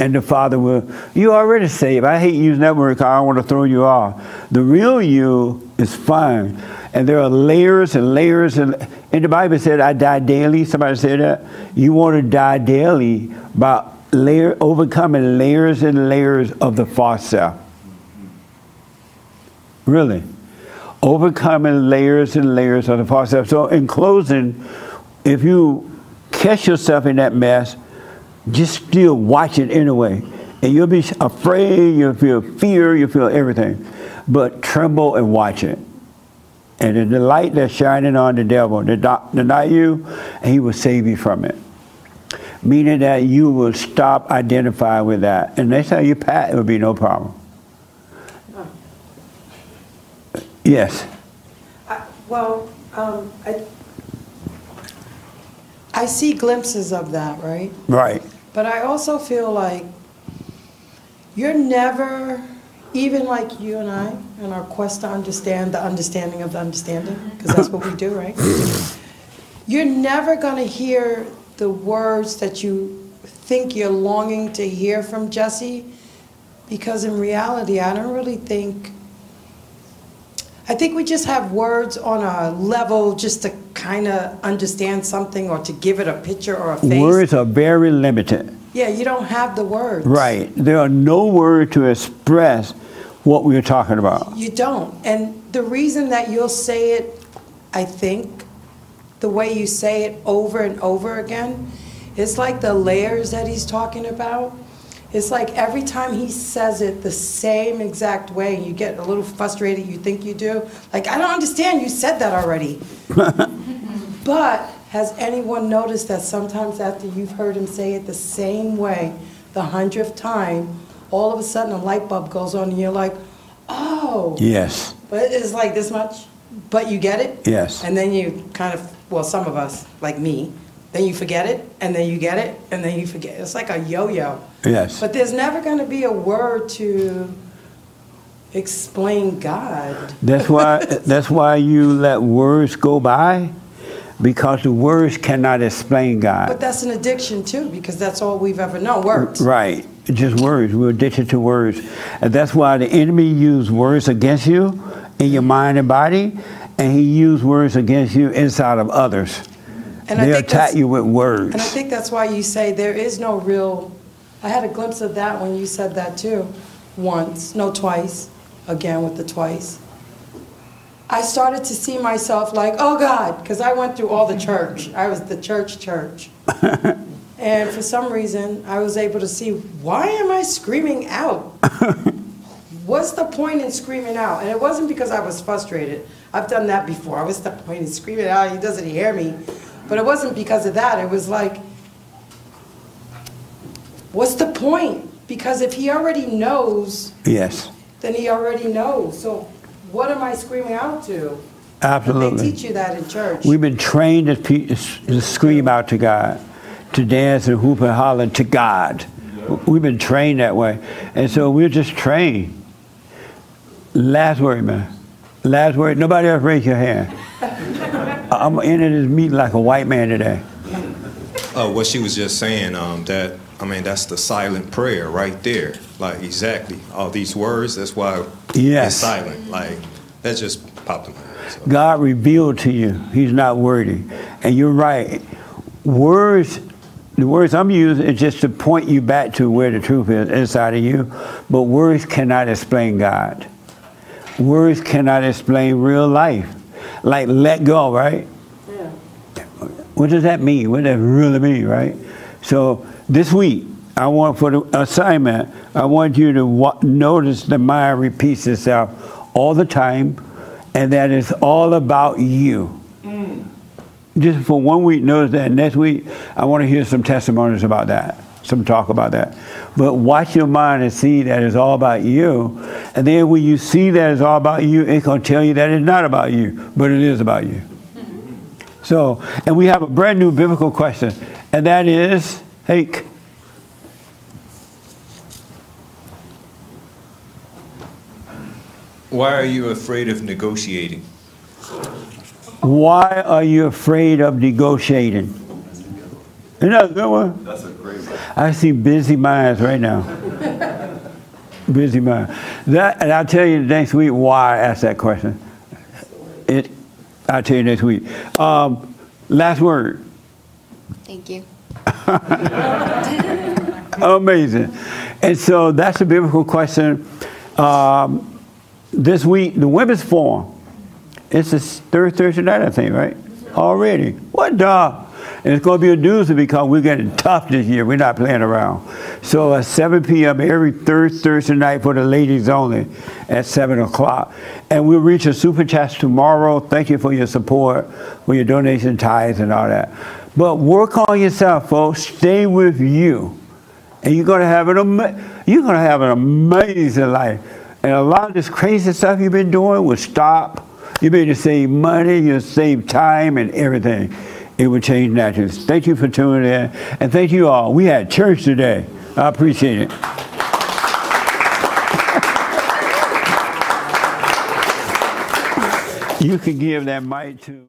And the Father will, you already saved. I hate using that word because I want to throw you off. The real you is fine. And there are layers and layers. And, and the Bible said, I die daily. Somebody said that. You want to die daily by layer, overcoming layers and layers of the false self. Really. Overcoming layers and layers of the false self. So, in closing, if you catch yourself in that mess, just still watch it anyway. And you'll be afraid, you'll feel fear, you'll feel everything. But tremble and watch it. And in the light that's shining on the devil, the not, you, and he will save you from it. Meaning that you will stop identifying with that. And next time you pat, it will be no problem. Yes. Well, um, I, I see glimpses of that, right? Right. But I also feel like you're never, even like you and I, in our quest to understand the understanding of the understanding, because that's what we do, right? [LAUGHS] You're never going to hear the words that you think you're longing to hear from Jesse, because in reality, I don't really think. I think we just have words on a level just to kind of understand something or to give it a picture or a face. Words are very limited. Yeah, you don't have the words. Right. There are no words to express what we are talking about. You don't. And the reason that you'll say it, I think, the way you say it over and over again, It's like the layers that he's talking about. It's like every time he says it the same exact way, and you get a little frustrated, you think you do. Like, I don't understand, you said that already. [LAUGHS] But has anyone noticed that sometimes after you've heard him say it the same way, the hundredth time, all of a sudden a light bulb goes on and you're like, oh. Yes. But it's like this much, but you get it? Yes. And then you kind of, well, some of us, like me, then you forget it, and then you get it, and then you forget. It's like a yo-yo. Yes. But there's never going to be a word to explain God. That's why. that's why you let words go by, because the words cannot explain God. But that's an addiction too, because that's all we've ever known, words. Right. Just words. We're addicted to words. And that's why the enemy used words against you in your mind and body, and he used words against you inside of others. And I they think attack you with words. And I think that's why you say there is no real, I had a glimpse of that when you said that too, once, no twice, again with the twice. I started to see myself like, oh God, because I went through all the church. I was the church church. [LAUGHS] and for some reason, I was able to see, why am I screaming out? [LAUGHS] What's the point in screaming out? And it wasn't because I was frustrated. I've done that before. What's the point in screaming out? He doesn't hear me. But it wasn't because of that. It was like, what's the point? Because if he already knows, Yes. then he already knows. So what am I screaming out to? Absolutely. They teach you that in church. We've been trained to, pe- to scream out to God, to dance and whoop and holler to God. We've been trained that way. And so we're just trained. Last word, man. Last word. Nobody else raise your hand. [LAUGHS] I'm in this meeting like a white man today. Uh, what she was just saying, um, that, I mean, that's the silent prayer right there. Like, exactly. All these words, that's why Yes. it's silent. Like, that just popped in my head. God revealed to you He's not worthy. And you're right. Words, the words I'm using is just to point you back to where the truth is inside of you. But words cannot explain God. Words cannot explain real life. Like let go, right? Yeah. What does that mean? What does that really mean, right? So this week, I want for the assignment, I want you to wa- notice the mind repeats itself all the time, and that it's all about you. Mm. Just for one week, notice that. Next week, I want to hear some testimonies about that, some talk about that. But watch your mind and see that it's all about you. And then when you see that it's all about you, it's going to tell you that it's not about you, but it is about you. So, and we have a brand new biblical question, and that is, Hake, Why are you afraid of negotiating? why are you afraid of negotiating? Isn't that a good one? That's a great one. I see busy minds right now. [LAUGHS] busy mind. That, and I'll tell you next week why I asked that question. It, I'll tell you next week. Um, last word. Thank you. [LAUGHS] Amazing. And so that's a biblical question. Um, this week, the women's forum. It's the third Thursday night, I think, right? Already. What the? And it's going to be a doozy because we're getting tough this year. We're not playing around. So at 7 p.m. every third Thursday night for the ladies only at 7 o'clock. And we'll reach a super chat tomorrow. Thank you for your support, for your donation tithes and all that. But work on yourself, folks. Stay with you and you're gonna have an ama- you're gonna have an amazing life. And a lot of this crazy stuff you've been doing will stop. You'll be able to save money, you'll save time and everything. It would change naturally. Thank you for tuning in, and thank you all. We had church today. I appreciate it. You can give that mic to.